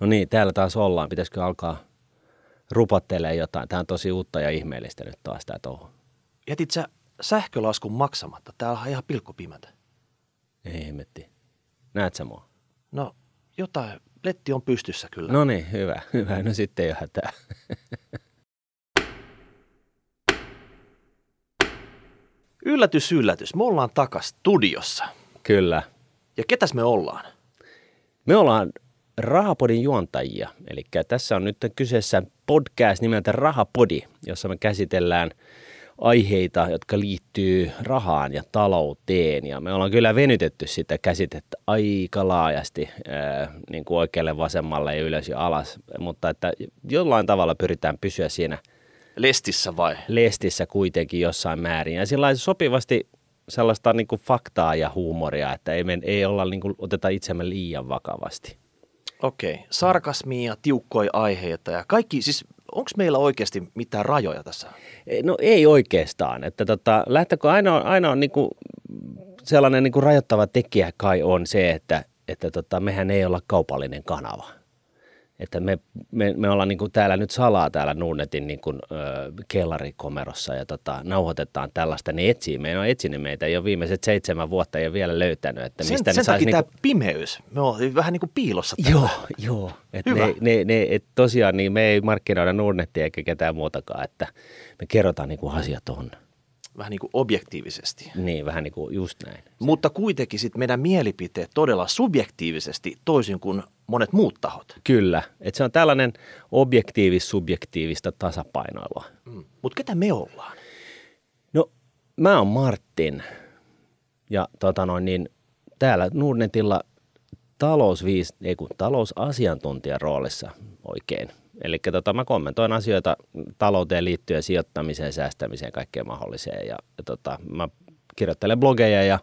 No niin, täällä taas ollaan. Pitäisikö alkaa rupattelemaan jotain? Tämä on tosi uutta ja ihmeellistä nyt taas tämä touhu. Jätit sä sähkölaskun maksamatta? Täällä on ihan pilkkopimetä. Ei hemmetti. Näet sä mua? No jotain, letti on pystyssä kyllä. No niin, hyvä, hyvä. No sitten ei ole hätää. Yllätys, yllätys. Me ollaan takas studiossa. Kyllä. Ja ketäs me ollaan? Me ollaan Rahapodin juontajia. Eli tässä on nyt kyseessä podcast nimeltä Rahapodi, jossa me käsitellään aiheita, jotka liittyy rahaan ja talouteen. Ja me ollaan kyllä venytetty sitä käsitettä aika laajasti ää, niin kuin oikealle, vasemmalle ja ylös ja alas. Mutta että jollain tavalla pyritään pysyä siinä Lestissä vai? lestissä kuitenkin jossain määrin. Ja sillä sopivasti sellaista niin kuin faktaa ja huumoria, että ei, men, ei olla niin kuin, oteta itsemme liian vakavasti. Okei. Okay. Sarkasmia, tiukkoja aiheita ja kaikki, siis onko meillä oikeasti mitään rajoja tässä? No ei oikeastaan. Että tota, lähtökö ainoa, ainoa niin kuin sellainen niin kuin rajoittava tekijä kai on se, että, että tota, mehän ei olla kaupallinen kanava. Että me, me, me ollaan niin kuin täällä nyt salaa täällä Nuunetin niin kuin, ö, kellarikomerossa ja tota, nauhoitetaan tällaista. Ne etsii, me on etsinyt meitä jo viimeiset seitsemän vuotta ja vielä löytänyt, että mistä sen, sen takia niinku, tämä pimeys. Me ollaan vähän niin kuin piilossa. Joo, täällä. joo. Et Hyvä. ne, ne, ne, et tosiaan niin me ei markkinoida Nuunettia eikä ketään muutakaan, että me kerrotaan niin kuin asiat on. Vähän niin kuin objektiivisesti. Niin, vähän niin kuin just näin. Mutta kuitenkin sit meidän mielipiteet todella subjektiivisesti toisin kuin monet muut tahot. Kyllä, että se on tällainen objektiivis-subjektiivista tasapainoilua. Mm. Mutta ketä me ollaan? No, mä oon Martin ja tota noin, niin, täällä Nordnetilla talousviis, ei kun, talousasiantuntijan roolissa oikein. Eli tota, mä kommentoin asioita talouteen liittyen, sijoittamiseen, säästämiseen, kaikkeen mahdolliseen. Ja, ja tota, mä kirjoittelen blogeja ja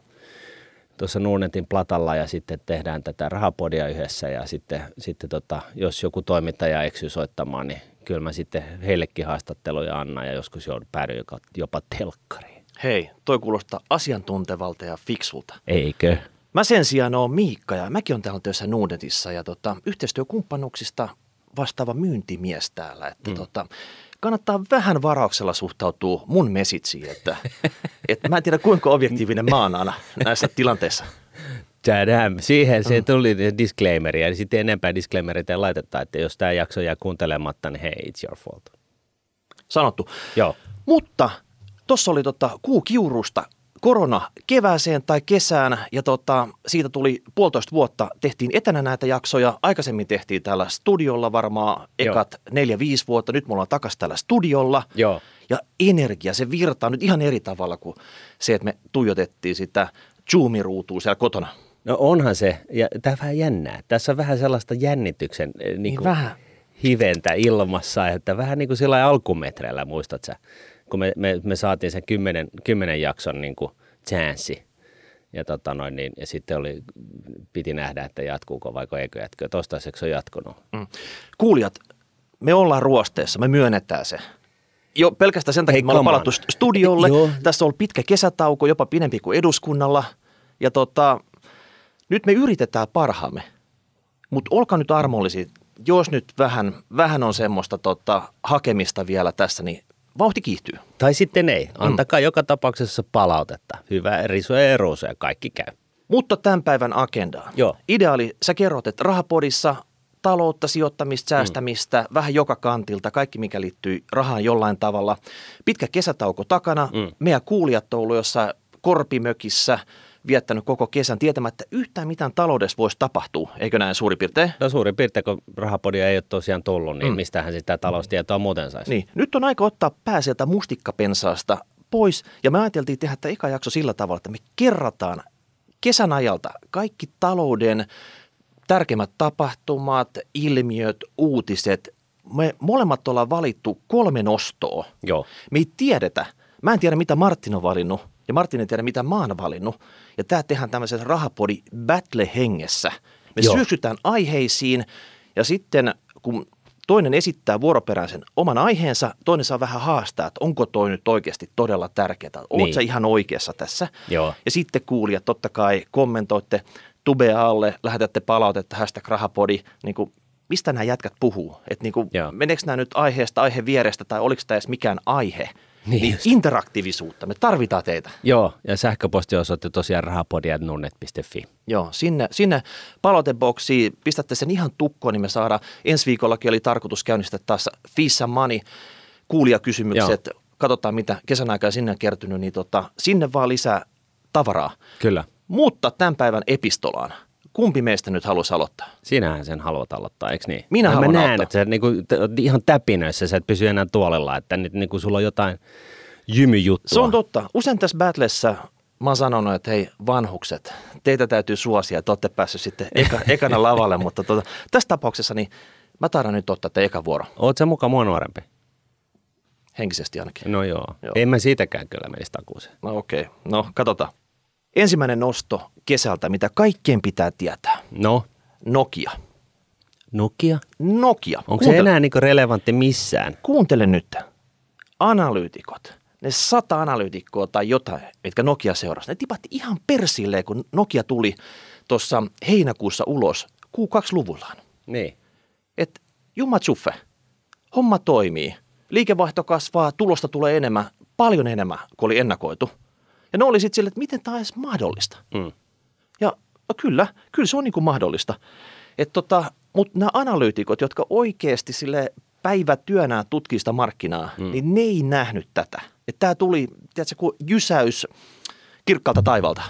tuossa Nuunetin platalla ja sitten tehdään tätä rahapodia yhdessä ja sitten, sitten tota, jos joku toimittaja eksyy soittamaan, niin kyllä mä sitten heillekin haastatteluja annan ja joskus joudun päädyin jopa, jopa telkkariin. Hei, toi kuulostaa asiantuntevalta ja fiksulta. Eikö? Mä sen sijaan oon Miikka ja mäkin on täällä töissä Nuudetissa ja tota, yhteistyökumppanuuksista vastaava myyntimies täällä. Että mm. tota, kannattaa vähän varauksella suhtautua mun mesitsiin, että, että mä en tiedä kuinka objektiivinen mä oon aina näissä tilanteissa. Tadam. Siihen se tuli disclaimer ja sitten enempää disclaimerit ei laiteta, että jos tämä jakso jää kuuntelematta, niin hei, it's your fault. Sanottu. Joo. Mutta tuossa oli tota, kuu kiurusta korona kevääseen tai kesään ja tota, siitä tuli puolitoista vuotta. Tehtiin etänä näitä jaksoja. Aikaisemmin tehtiin täällä studiolla varmaan ekat neljä, viisi vuotta. Nyt me ollaan takaisin täällä studiolla. Joo. Ja energia, se virtaa nyt ihan eri tavalla kuin se, että me tuijotettiin sitä Zoom-ruutua siellä kotona. No onhan se, ja tämä vähän jännää. Tässä on vähän sellaista jännityksen eh, niin kuin vähän. hiventä ilmassa, että vähän niin kuin sillä alkumetreillä, muistat sä, kun me, me, me saatiin sen kymmenen, kymmenen jakson niin kuin chanssi. Ja, tota noin, niin, ja sitten oli, piti nähdä, että jatkuuko vai eikö jatkuu. Toistaiseksi on jatkunut. Mm. Kuulijat, me ollaan ruosteessa, me myönnetään se. Jo pelkästään sen takia, että me ollaan palattu studiolle. Joo. Tässä on ollut pitkä kesätauko, jopa pidempi kuin eduskunnalla. Ja tota, nyt me yritetään parhaamme. Mutta olkaa nyt armollisia, jos nyt vähän, vähän on semmoista tota, hakemista vielä tässä, niin vauhti kiihtyy. Tai sitten ei. Antakaa mm. joka tapauksessa palautetta. Hyvä risuja ja ruusuja, kaikki käy. Mutta tämän päivän agendaan. Joo. Ideaali, sä kerrot, että rahapodissa taloutta, sijoittamista, säästämistä, mm. vähän joka kantilta, kaikki mikä liittyy rahaan jollain tavalla. Pitkä kesätauko takana, mm. meidän kuulijat on ollut jossain korpimökissä, viettänyt koko kesän tietämättä yhtään mitään taloudessa voisi tapahtua, eikö näin suurin piirtein? No suurin piirtein, kun rahapodia ei ole tosiaan tullut, niin mm. mistähän sitä taloustietoa muuten saisi? Niin, nyt on aika ottaa pää sieltä mustikkapensaasta pois, ja me ajateltiin tehdä tämä eka jakso sillä tavalla, että me kerrataan kesän ajalta kaikki talouden tärkeimmät tapahtumat, ilmiöt, uutiset. Me molemmat ollaan valittu kolme nostoa. Joo. Me ei tiedetä, mä en tiedä mitä Martin on valinnut, ja Martin ei tiedä mitä mä oon valinnut. Ja tämä tehdään tämmöisessä rahapodi battle hengessä. Me Joo. syöksytään aiheisiin, ja sitten kun toinen esittää vuoroperään sen oman aiheensa, toinen saa vähän haastaa, että onko toi nyt oikeasti todella tärkeää, oot Niin. sä ihan oikeassa tässä. Joo. Ja sitten kuulijat totta kai kommentoitte tubea alle, lähetätte palautetta, hashtag rahapodi, niin kuin mistä nämä jätkät puhuu. Että niin kuin, meneekö nämä nyt aiheesta, aihe vierestä tai oliko tämä edes mikään aihe. Niin Niin, interaktiivisuutta, me tarvitaan teitä. Joo, ja sähköpostiosoite tosiaan rahapodia.nunnet.fi. Joo, sinne, sinne palauteboksiin pistätte sen ihan tukkoon, niin me saadaan. Ensi viikollakin oli tarkoitus käynnistää taas Fissa Money kuulijakysymykset. Katsotaan, mitä kesän aikana sinne on kertynyt, niin tota, sinne vaan lisää tavaraa. Kyllä. Mutta tämän päivän epistolaan. Kumpi meistä nyt haluaisi aloittaa? Sinähän sen haluat aloittaa, eikö niin? Minä Ja haluan Mä näen, aloittaa. että sä niinku, t- ihan täpinöissä, sä et pysy enää tuolella, että nyt niinku sulla on jotain jymyjuttua. Se on totta. Usein tässä battlessa mä oon sanonut, että hei vanhukset, teitä täytyy suosia, että olette päässyt sitten eka, ekana lavalle, mutta tota, tässä tapauksessa niin mä taidan nyt ottaa te eka vuoro, Oot sä mukaan mua nuorempi? henkisesti ainakin. No joo. Joo. joo. En mä siitäkään kyllä menisi takuuseen. No okei, okay. no katsotaan. Ensimmäinen nosto kesältä, mitä kaikkien pitää tietää. No, Nokia. Nokia? Nokia. Onko se enää niinku relevantti missään? Kuuntele nyt. Analyytikot, ne sata analyytikkoa tai jotain, mitkä Nokia seurasi, ne tipatti ihan persilleen, kun Nokia tuli tuossa heinäkuussa ulos Q2-luvullaan. Niin. että jumma tsuffe, homma toimii, liikevaihto kasvaa, tulosta tulee enemmän, paljon enemmän kuin oli ennakoitu. Ja ne oli sitten silleen, että miten tämä on edes mahdollista. Mm. Ja no kyllä, kyllä se on niin kuin mahdollista. Et tota, mutta nämä analyytikot, jotka oikeasti sille päivätyönään tutkii sitä markkinaa, mm. niin ne ei nähnyt tätä. Että tämä tuli, tiedätkö, kuin jysäys kirkkaalta taivalta.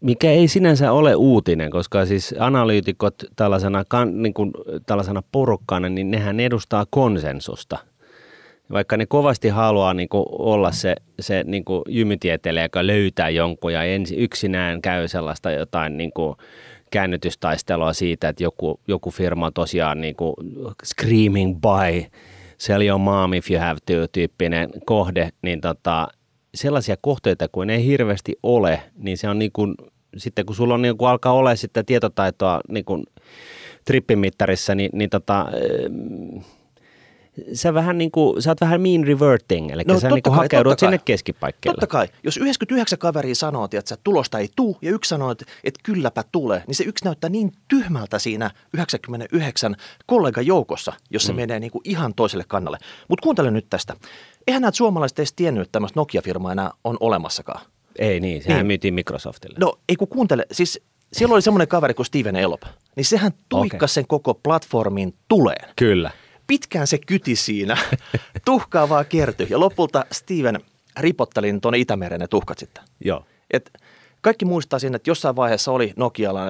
Mikä ei sinänsä ole uutinen, koska siis analyytikot tällaisena, kan, niin kuin, tällaisena porukkana, niin nehän edustaa konsensusta. Vaikka ne kovasti haluaa niin kuin, olla se, se niin kuin, jymytieteilijä, joka löytää jonkun ja ensi, yksinään käy sellaista jotain niin kuin, käännytystaistelua siitä, että joku, joku firma on tosiaan niin kuin, screaming by, sell your mom if you have to tyyppinen kohde, niin tota, sellaisia kohteita kuin ei hirveästi ole, niin se on niin kuin, sitten kun sulla on niin kuin alkaa olla sitä tietotaitoa niin kuin trippimittarissa, niin, niin tota, sä vähän niin kuin, sä oot vähän mean reverting, eli No, sä niin kuin kai, hakeudut sinne keskipaikkeelle. Totta kai, jos 99 kaveria sanoo, että tulosta ei tuu, ja yksi sanoo, että, että kylläpä tulee, niin se yksi näyttää niin tyhmältä siinä 99 kollegan joukossa, jos se mm. menee niin kuin ihan toiselle kannalle. Mutta kuuntele nyt tästä. Eihän näitä suomalaiset edes tiennyt, että tämmöistä Nokia-firmaa enää on olemassakaan. Ei niin, sehän Niin. myytiin Microsoftille. No ei kun kuuntele, siis siellä oli semmoinen kaveri kuin Steven Elop, niin sehän tuikkasi Okei. sen koko platformin tuleen. Kyllä. Pitkään se kyti siinä, tuhkaa vaan kertyi. Ja lopulta Steven ripotteli tuonne Itämeren ne tuhkat sitten. Joo. Et kaikki muistaa siinä, että jossain vaiheessa oli Nokialla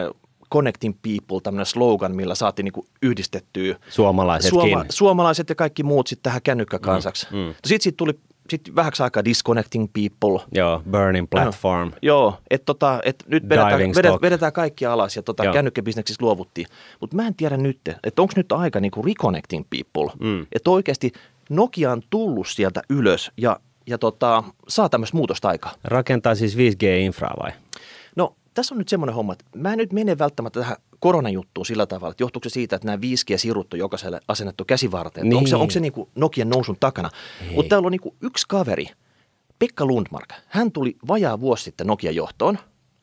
Connecting People, tämmöinen slogan, millä saatiin niinku yhdistettyä Suomalaisetkin. suomalaiset ja kaikki muut sitten tähän kännykkäkansaksi. Mm, mm. Mm, Sitten siitä tuli sit vähäksi aikaa Disconnecting People. Joo, Burning Platform. Joo, että tota, et nyt vedetään, vedetään, vedetään kaikki alas ja tota, kännykkäbisneksissä luovuttiin. Mutta mä en tiedä nyt, että onko nyt aika niinku reconnecting people. Mm. Että oikeasti Nokia on tullut sieltä ylös ja, ja tota, saa tämmöistä muutosta aikaa. Rakentaa siis 5G-infraa vai? Tässä on nyt semmoinen homma, että mä en nyt mene välttämättä tähän koronajuttuun sillä tavalla, että johtuuko se siitä, että nämä 5G-sirut on jokaiselle asennettu käsivarteen. Niin. Onko se, Niin. onko se niin kuin Nokian nousun takana? Mutta täällä on niin kuin yksi kaveri, Pekka Lundmark. Hän tuli vajaa vuosi sitten Nokian johtoon.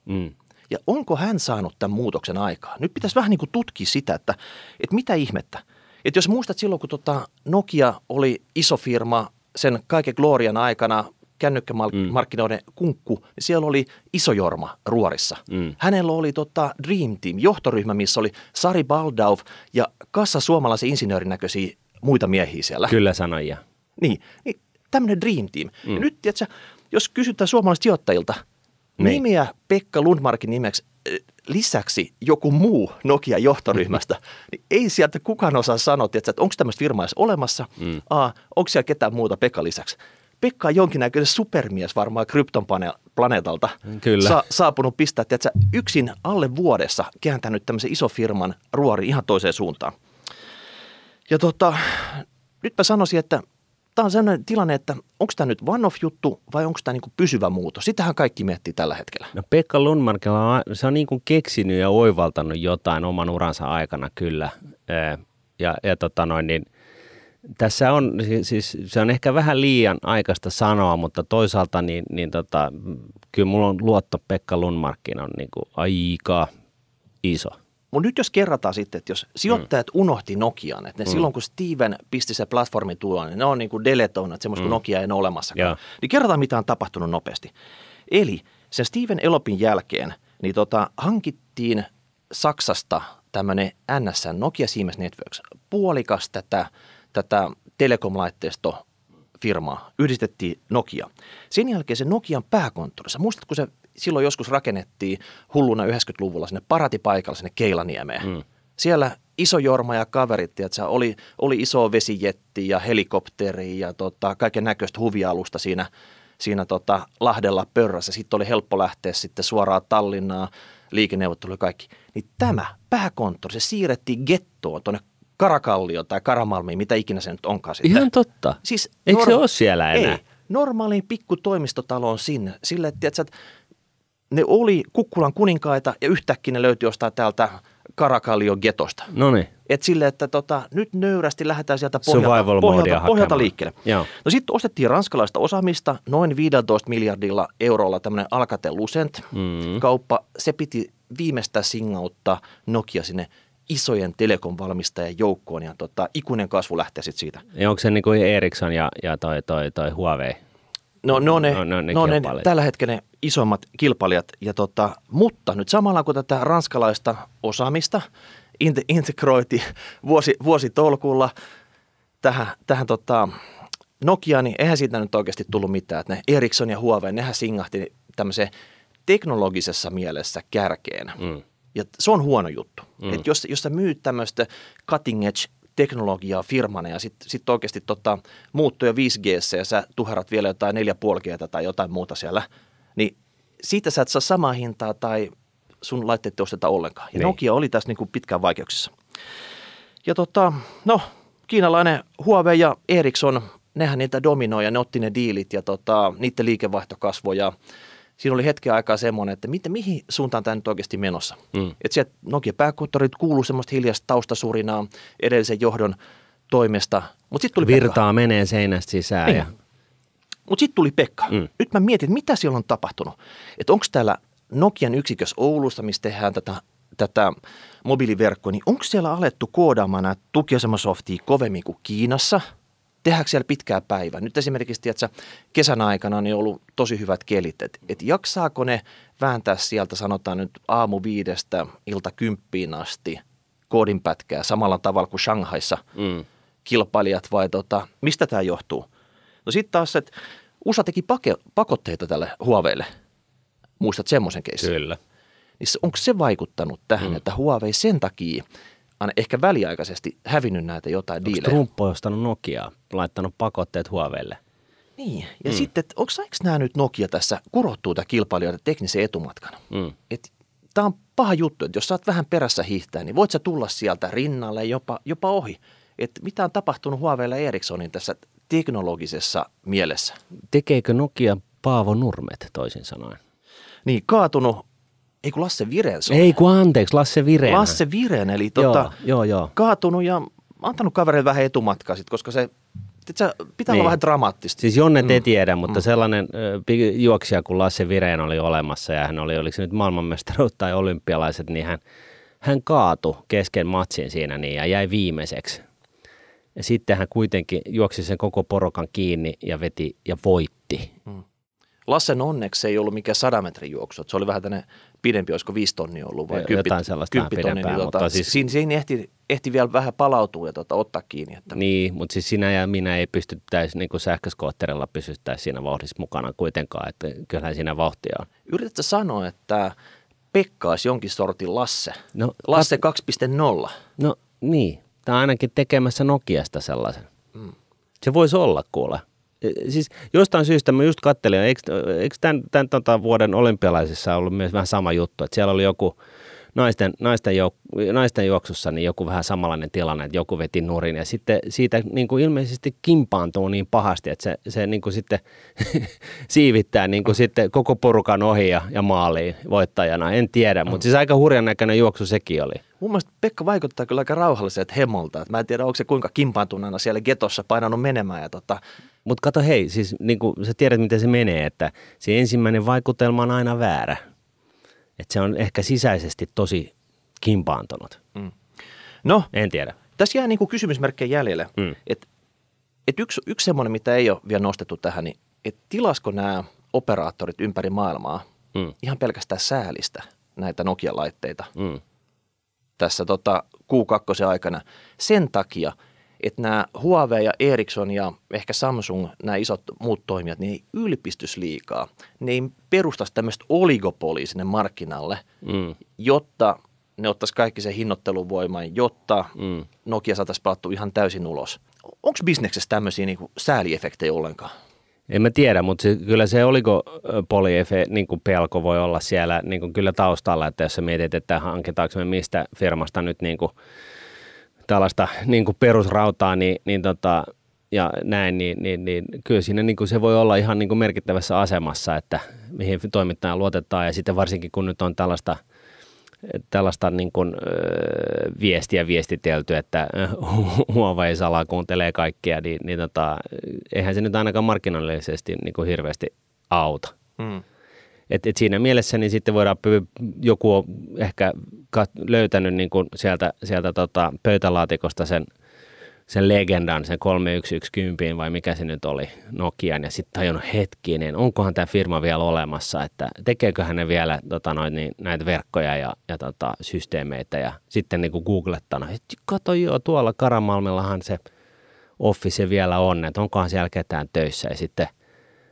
Mm. Ja onko hän saanut tämän muutoksen aikaa? Nyt pitäisi vähän niin kuin tutkia sitä, että, että mitä ihmettä. Että jos muistat silloin, kun tota Nokia oli iso firma sen kaiken glorian aikana, kännykkämarkkinoiden mm. kunkku, niin siellä oli iso jorma ruorissa. Mm. Hänellä oli tota Dream Team, johtoryhmä, missä oli Sari Baldauf ja kassa suomalaisen insinöörin näköisiä muita miehiä siellä. Kyllä sanoja. Niin, niin tämmöinen Dream Team. Mm. Ja nyt, tiedätkö, jos kysytään suomalaisilta sijoittajilta, Niin. nimeä Pekka Lundmarkin nimeksi lisäksi joku muu Nokia-johtoryhmästä, niin ei sieltä kukaan osaa sanoa, että onko tämmöistä firmaa edes olemassa, mm. A, onko siellä ketään muuta Pekka lisäksi. Pekka on jonkinnäköinen supermies varmaan krypton planeetalta Kyllä. Sa- saapunut pistää, tiedätkö, yksin alle vuodessa kääntänyt tämmöisen iso firman ruori ihan toiseen suuntaan. Ja tota, nyt mä sanoisin, että tämä on sellainen tilanne, että onko tämä nyt one-off-juttu vai onko tämä niinku pysyvä muutos. Sitähän kaikki miettii tällä hetkellä. No Pekka Lundmarkilla on, se on niin kuin keksinyt ja oivaltanut jotain oman uransa aikana kyllä. Ja, ja tota noin, niin tässä on, si- siis se on ehkä vähän liian aikaista sanoa, mutta toisaalta niin, niin tota, kyllä mulla on luotto Pekka Lundmarkkiin on niin kuin aika iso. mutta nyt jos kerrataan sitten, että jos sijoittajat mm. unohti Nokian, että ne mm. silloin kun Steven pisti se platformi tuolla, niin ne on niin kuin deletoinut, että semmoista mm. Nokia ei ole olemassakaan. Ja. Niin kerrotaan, mitä on tapahtunut nopeasti. Eli sen Steven Elopin jälkeen niin tota, hankittiin Saksasta tämmöinen NSN Nokia Siemens Networks, puolikas tätä, tätä telekom-laitteisto firmaa, yhdistettiin Nokia. Sen jälkeen se Nokian pääkonttorissa, muistatko se silloin joskus rakennettiin hulluna 90-luvulla sinne paratipaikalle sinne Keilaniemeen. Mm. Siellä iso Jorma ja kaverit, että oli, oli iso vesijetti ja helikopteri ja tota, kaiken näköistä huvialusta siinä, siinä tota Lahdella pörrässä. Sitten oli helppo lähteä sitten suoraan Tallinnaa, liikenneuvottelu ja kaikki. Niin tämä pääkonttori, se siirrettiin gettoon tuonne Karakallio tai Karamalmiin, mitä ikinä se nyt onkaan sitten. Ihan totta. Siis Eikö se ole siellä enää? Ei, normaaliin pikku toimistotaloon sinne. Sille, että, että ne oli Kukkulan kuninkaita ja yhtäkkiä ne löytyi jostain täältä Karakallion getosta. No niin. Et sille, että tota, nyt nöyrästi lähdetään sieltä pohjalta, pohjalta, pohjalta liikkeelle. Joo. No sitten ostettiin ranskalaista osaamista noin 15 miljardilla eurolla tämmöinen Alcatel Lucent mm. kauppa. Se piti viimeistä singautta Nokia sinne isojen telekom-valmistajien joukkoon ja tota, ikuinen kasvu lähtee sitten siitä. Ja onko se niin kuin Ericsson ja, ja toi, toi, toi Huawei? No, no ne, no, no, ne, no ne tällä hetkellä ne isommat kilpailijat. Ja tota, mutta nyt samalla kun tätä ranskalaista osaamista integroiti vuosi, vuositolkulla tähän, tähän tota Nokia, niin eihän siitä nyt oikeasti tullut mitään. Että ne Ericsson ja Huawei, nehän singahti tämmöiseen teknologisessa mielessä kärkeen. Mm. Ja se on huono juttu. Mm. Että jos, jos sä myyt tämmöistä cutting edge teknologiaa firmana ja sitten sit oikeasti tota, muuttuu jo 5G ja sä tuherat vielä jotain 4,5G tai jotain muuta siellä, niin siitä sä et saa samaa hintaa tai sun laitteet osteta ollenkaan. Ja niin. Nokia oli tässä niin kuin pitkään vaikeuksissa. Ja tota, no, kiinalainen Huawei ja Ericsson, nehän niitä dominoi ja ne otti ne diilit ja tota, niiden liikevaihto kasvoi ja siinä oli hetken aikaa semmoinen, että miten, mihin suuntaan tämä nyt oikeasti menossa. Mm. Että sieltä Nokia pääkonttorit kuuluu semmoista hiljaista taustasurinaa edellisen johdon toimesta. Mut sit tuli Virtaa Pekka. menee seinästä sisään. Niin. Ja... Mutta sitten tuli Pekka. Mm. Nyt mä mietin, että mitä siellä on tapahtunut. Että onko täällä Nokian yksikössä Oulussa, missä tehdään tätä, tätä mobiiliverkkoa, niin onko siellä alettu koodaamaan nämä tukiasemasoftia kovemmin kuin Kiinassa – tehdäänkö siellä pitkää päivää? Nyt esimerkiksi tiedätkö, kesän aikana on niin ollut tosi hyvät kelit, että et jaksaako ne vääntää sieltä sanotaan nyt aamu viidestä ilta kymppiin asti koodinpätkää samalla tavalla kuin Shanghaissa mm. kilpailijat vai tota, mistä tämä johtuu? No sitten taas, että USA teki pake, pakotteita tälle Huaweille. Muistat semmoisen keissin? Kyllä. Niin onko se vaikuttanut tähän, mm. että Huawei sen takia – ehkä väliaikaisesti hävinnyt näitä jotain Onko diilejä. Trump ostanut Nokiaa, laittanut pakotteet Huaweille? Niin, ja mm. sitten, onko nämä nyt Nokia tässä kurottuu tämä kilpailijoiden teknisen etumatkan? Mm. Tämä on paha juttu, että jos saat vähän perässä hiihtää, niin voit sä tulla sieltä rinnalle jopa, jopa ohi. Että mitä on tapahtunut Huaweille ja Ericssonin tässä teknologisessa mielessä? Tekeekö Nokia Paavo Nurmet toisin sanoen? Niin, kaatunut ei kun Lasse Viren se Ei kun anteeksi, Lasse Viren. Lasse Viren, eli tota, joo, joo, joo. kaatunut ja antanut kavereille vähän etumatkaa sit, koska se pitää niin. olla vähän dramaattista. Siis Jonne te mm. tiedä, mutta mm. sellainen juoksija kuin Lasse Viren oli olemassa ja hän oli, oliko se nyt maailmanmestaruus tai olympialaiset, niin hän, hän kaatui kesken matsin siinä niin, ja jäi viimeiseksi. Ja sitten hän kuitenkin juoksi sen koko porokan kiinni ja veti ja voitti. Mm. Lassen onneksi ei ollut mikään sadan metrin juoksu. Se oli vähän tänne pidempi, olisiko viisi tonnia ollut vai kymppi, Jotain sellaista kymppi tonni, niin tota, siis... siinä, siinä ehti, ehti, vielä vähän palautua ja tota, ottaa kiinni. Että... Niin, mutta siis sinä ja minä ei pystyttäisi niin kuin sähköskootterilla pysyttäisi siinä vauhdissa mukana kuitenkaan, että kyllähän siinä vauhtia on. Yritätkö sanoa, että Pekka olisi jonkin sortin Lasse? No, Lasse 2.0? No niin, tämä on ainakin tekemässä Nokiasta sellaisen. Mm. Se voisi olla kuule siis jostain syystä mä just kattelin, eikö, eikö tämän, tämän tota vuoden olympialaisissa ollut myös vähän sama juttu, että siellä oli joku naisten, naisten, jouk- naisten juoksussa niin joku vähän samanlainen tilanne, että joku veti nurin ja sitten siitä niin kuin ilmeisesti kimpaantuu niin pahasti, että se, se niin kuin sitten siivittää niin kuin sitten koko porukan ohi ja, ja maaliin voittajana. En tiedä, mutta siis aika hurjan näköinen juoksu sekin oli. Mun mielestä Pekka vaikuttaa kyllä aika rauhalliselta hemolta. Mä en tiedä, onko se kuinka kimpaantuneena siellä getossa painanut menemään. Ja tota... Mutta kato hei, siis niin kuin sä tiedät miten se menee, että se ensimmäinen vaikutelma on aina väärä. Että se on ehkä sisäisesti tosi kimpaantunut. Mm. No, en tiedä. Tässä jää niin kuin kysymysmerkkejä jäljelle. Mm. Että et yksi, yksi semmoinen, mitä ei ole vielä nostettu tähän, niin että tilasko nämä operaattorit ympäri maailmaa mm. ihan pelkästään säälistä näitä Nokia-laitteita mm. Tässä tota, Q2 aikana sen takia, että nämä Huawei ja Ericsson ja ehkä Samsung, nämä isot muut toimijat, niin ei ylpistys liikaa. Ne ei perustaisi tämmöistä oligopolia sinne markkinalle, mm. jotta ne ottaisi kaikki sen hinnoitteluvoiman, jotta mm. Nokia saataisiin pelattua ihan täysin ulos. Onko bisneksessä tämmöisiä niin sääliefektejä ollenkaan? En mä tiedä, mutta se, kyllä se oliko poliefe, niin kuin pelko voi olla siellä niin kuin kyllä taustalla, että jos sä mietit, että hankitaanko me mistä firmasta nyt niin kuin tällaista niin kuin perusrautaa, niin, niin tota, ja näin, niin, niin, niin kyllä siinä niin kuin se voi olla ihan niin kuin merkittävässä asemassa, että mihin toimittaja luotetaan. Ja sitten varsinkin kun nyt on tällaista – tällaista niin kuin, viestiä viestitelty, että Huawei salaa kuuntelee kaikkea, niin, niin tota, eihän se nyt ainakaan markkinoillisesti niin kuin hirveästi auta. Mm. Et, et siinä mielessä niin sitten voidaan, joku on ehkä löytänyt niin kuin sieltä, sieltä tota pöytälaatikosta sen – sen legendan, sen 3110 vai mikä se nyt oli, Nokian, ja sitten tajunnut hetkinen, onkohan tämä firma vielä olemassa, että tekeeköhän ne vielä tota, noin, niin, näitä verkkoja ja, ja tota, systeemeitä, ja sitten niin googlettanut, että kato joo, tuolla Karamalmillahan se office vielä on, että onkohan siellä ketään töissä, ja sitten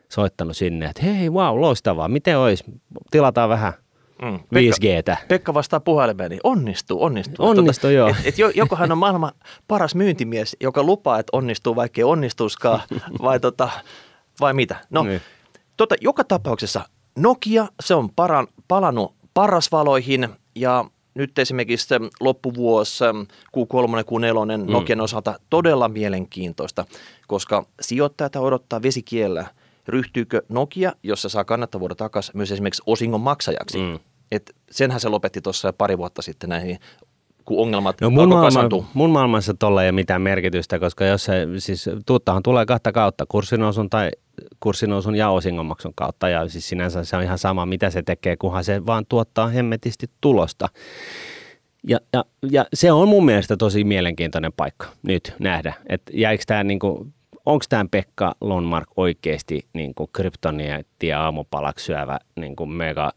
soittanut sinne, että hei, wow, loistavaa, miten olisi, tilataan vähän – Mm. Pekka, 5Gtä. Pekka vastaa puhelimeen, niin onnistuu, onnistuu. Onnistuu, tuota, joo. Et, et joko hän on maailman paras myyntimies, joka lupaa, että onnistuu, vaikka ei onnistuskaan, vai, tota, vai mitä. No, niin. tota, joka tapauksessa Nokia, se on paran, palannut parasvaloihin ja nyt esimerkiksi loppuvuosi Q3, Q4 mm. Nokian osalta todella mielenkiintoista, koska sijoittajat odottaa vesikiellä – ryhtyykö Nokia, jossa saa kannattavuuden takaisin, myös esimerkiksi osingon maksajaksi. Mm. Et senhän se lopetti tuossa pari vuotta sitten näihin kun ongelmat no mun, maailma, mun maailmassa tuolla ei ole mitään merkitystä, koska jos se, siis tuuttahan tulee kahta kautta, kurssinousun tai kurssinousun ja osingonmaksun kautta, ja siis sinänsä se on ihan sama, mitä se tekee, kunhan se vaan tuottaa hemmetisti tulosta. Ja, ja, ja se on mun mielestä tosi mielenkiintoinen paikka nyt nähdä, että jäikö tämä niinku onko tämä Pekka Lonmark oikeasti niin kryptonia aamupalaksi syövä niin kuin mega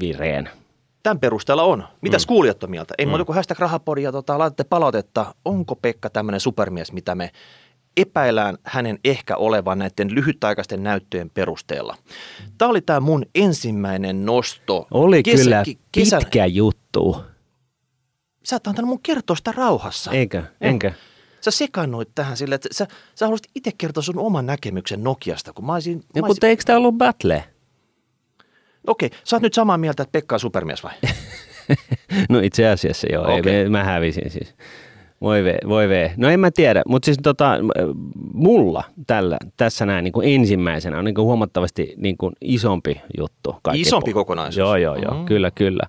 vireen? Tämän perusteella on. Mitäs mm. kuulijat on mieltä? Ei mm. muuta kuin hashtag rahapodi ja tota, laitatte palautetta. Onko Pekka tämmöinen supermies, mitä me epäillään hänen ehkä olevan näiden lyhytaikaisten näyttöjen perusteella. Tämä oli tämä mun ensimmäinen nosto. Oli Kes- kyllä kesän... pitkä juttu. Sä et antanut mun kertoa sitä rauhassa. Eikö? Enkä sä sekannuit tähän sille, että sä, sä haluaisit itse kertoa sun oman näkemyksen Nokiasta, kun mä olisin... Mä olisin... mutta eikö tämä ollut battle? Okei, sä oot nyt samaa mieltä, että Pekka on supermies vai? no itse asiassa joo, okay. ei, mä hävisin siis. Voi vee, voi vee. No en mä tiedä, mutta siis tota, mulla tällä, tässä näin niin kuin ensimmäisenä on niin kuin huomattavasti niin kuin isompi juttu. Isompi po- kokonaisuus? Joo, joo, joo, mm-hmm. kyllä, kyllä.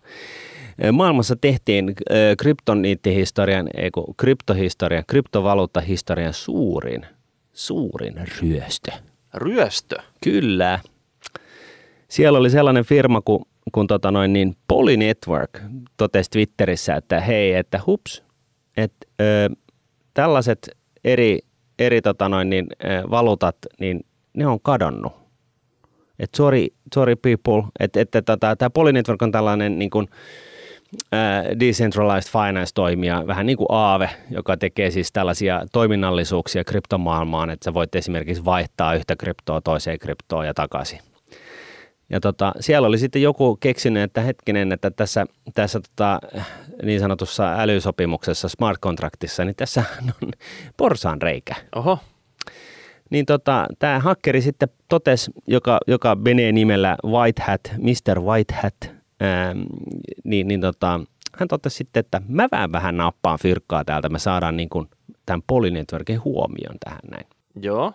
Maailmassa tehtiin kryptoniittihistorian, ei kun kryptohistorian, kryptovaluuttahistorian suurin, suurin ryöstö. Ryöstö? Kyllä. Siellä oli sellainen firma kuin, kun tota noin, niin Poly Network totesi Twitterissä, että hei, että hups, että ö, tällaiset eri, eri tota noin, niin, ö, valuutat, niin ne on kadonnut. Että sorry, sorry people, että, että tota, tämä Poly Network on tällainen niin kuin, decentralized finance-toimija, vähän niin kuin Aave, joka tekee siis tällaisia toiminnallisuuksia kryptomaailmaan, että sä voit esimerkiksi vaihtaa yhtä kryptoa toiseen kryptoon ja takaisin. Ja tota, siellä oli sitten joku keksinyt, että hetkinen, että tässä, tässä tota, niin sanotussa älysopimuksessa, smart contractissa, niin tässä on porsaan reikä. Oho. Niin tota, tämä hakkeri sitten totesi, joka, joka menee nimellä White Hat, Mr. White Hat, ää, niin, niin tota, hän totesi sitten, että mä vähän vähän nappaan fyrkkaa täältä, me saadaan niin kuin tämän Polynetworkin huomioon tähän näin. Joo.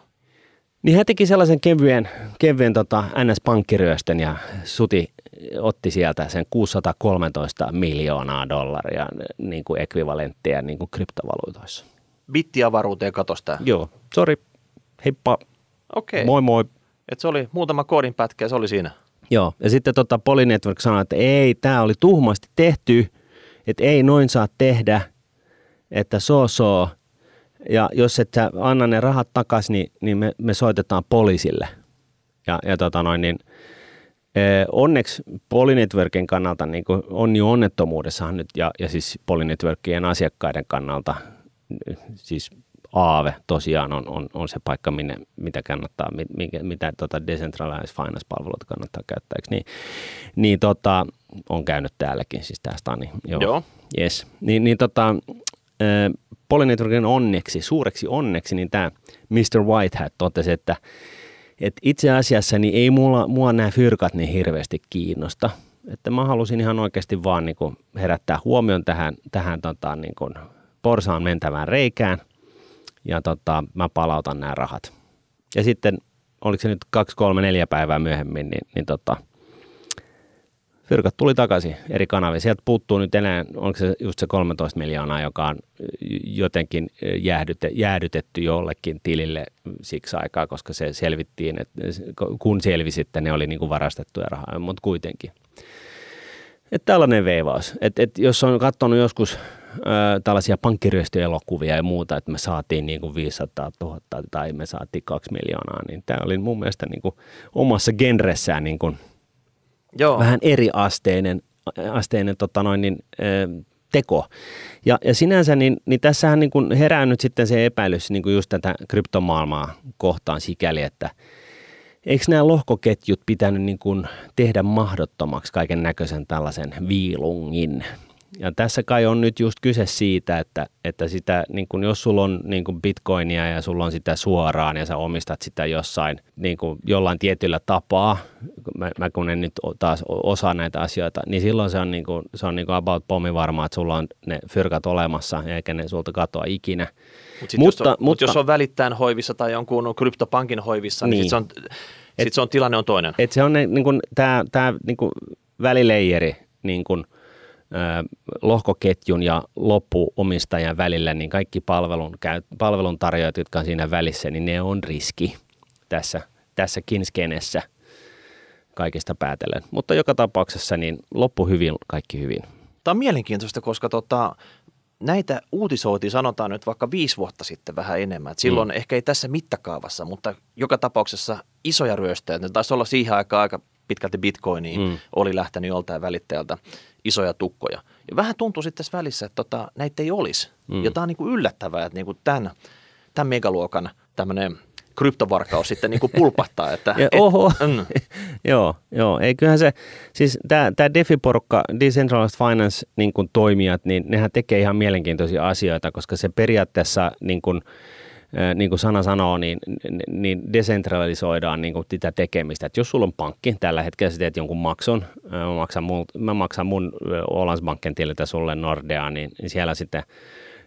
Niin hän teki sellaisen kevyen, kevyen tota NS-pankkiryöstön ja Suti otti sieltä sen 613 miljoonaa dollaria niin kuin ekvivalenttia niin kuin kryptovaluutoissa. Bittiavaruuteen katosta. Joo, sori, heippa. Okei. Moi moi. Et se oli muutama koodin pätkä ja se oli siinä. Joo, ja sitten tota Polynetwork sanoi, että ei, tämä oli tuhmasti tehty, että ei noin saa tehdä, että so so, ja jos et sä anna ne rahat takaisin, niin, niin me, me soitetaan poliisille. Ja, ja tota noin, niin, onneksi Polynetworkin kannalta niin on jo onnettomuudessahan nyt, ja, ja siis Polynetworkien asiakkaiden kannalta, siis Aave tosiaan on, on, on se paikka, minne, mitä kannattaa, mitä, mitä tota decentralized finance-palveluita kannattaa käyttää, niin, niin tota, on käynyt täälläkin, siis tämä Stani. Joo. Joo. Yes. Niin, niin tota, Polynetworkin onneksi, suureksi onneksi, niin tämä Mr. Whitehead totesi, että, että itse asiassa niin ei mulla, mua nämä fyrkat niin hirveästi kiinnosta. Että mä halusin ihan oikeasti vaan niin kuin herättää huomion tähän, tähän tota, niin kuin porsaan mentävään reikään ja tota, mä palautan nämä rahat. Ja sitten, oliko se nyt kaksi, kolme, neljä päivää myöhemmin, niin, niin tota, fyrkat tuli takaisin eri kanavia. Sieltä puuttuu nyt enää, onko se just se 13 miljoonaa, joka on jotenkin jäädyte, jäädytetty jollekin tilille siksi aikaa, koska se selvittiin, että kun selvisi, että ne oli niin kuin varastettuja rahaa, mutta kuitenkin. Että tällainen veivaus. Että et jos on katsonut joskus ö, tällaisia pankkiryöstöelokuvia ja muuta, että me saatiin niin kuin 500 000 tai me saatiin 2 miljoonaa, niin tämä oli mun mielestä niin kuin omassa genressään niin kuin Joo. vähän eri asteinen, asteinen tota noin, niin, ö, teko. Ja, ja sinänsä, niin, niin tässähän niin kuin herää nyt sitten se epäilys niin kuin just tätä kryptomaailmaa kohtaan sikäli, että – eikö nämä lohkoketjut pitänyt niin kuin tehdä mahdottomaksi kaiken näköisen tällaisen viilungin? Ja tässä kai on nyt just kyse siitä, että, että sitä, niin kun jos sulla on niin kun bitcoinia ja sulla on sitä suoraan ja sä omistat sitä jossain niin kun jollain tietyllä tapaa, mä, mä kun en nyt taas osaa näitä asioita, niin silloin se on, niin kun, se on niin about pommi varma, että sulla on ne fyrkat olemassa eikä ne sulta katoa ikinä. Mut mutta, jos on, mutta jos on välittäen hoivissa tai jonkun kryptopankin hoivissa, niin, niin. se on, sit se on, tilanne on toinen. Et se on ne, niin kun, tää, tää, niin kun välileijeri niin kun, lohkoketjun ja loppuomistajan välillä, niin kaikki palvelun, palveluntarjoajat, jotka on siinä välissä, niin ne on riski tässä, tässäkin skenessä kaikista päätellen. Mutta joka tapauksessa niin loppu hyvin, kaikki hyvin. Tämä on mielenkiintoista, koska tota, näitä uutisoitiin sanotaan nyt vaikka viisi vuotta sitten vähän enemmän. Et silloin mm. ehkä ei tässä mittakaavassa, mutta joka tapauksessa isoja ryöstöjä. Ne taisi olla siihen aikaan aika pitkälti bitcoiniin mm. oli lähtenyt joltain välittäjältä isoja tukkoja. Ja vähän tuntuu sitten tässä välissä, että tota, näitä ei olisi. Mm. Ja tämä on niin kuin yllättävää, että niin kuin tämän, tämän megaluokan tämmöinen kryptovarkaus sitten niin kuin pulpahtaa. Että, ja, et, oho, mm. joo, joo, eiköhän se, siis tämä, tämä DeFi-porukka, Decentralized Finance niin kuin toimijat, niin nehän tekee ihan mielenkiintoisia asioita, koska se periaatteessa niin kuin, niin kuin sana sanoo, niin, niin desentralisoidaan niin kuin sitä tekemistä. Et jos sulla on pankki, tällä hetkellä sä teet jonkun maksun, mä maksan mun, mä maksan mun Ålandsbanken tililtä sulle Nordea, niin siellä sitten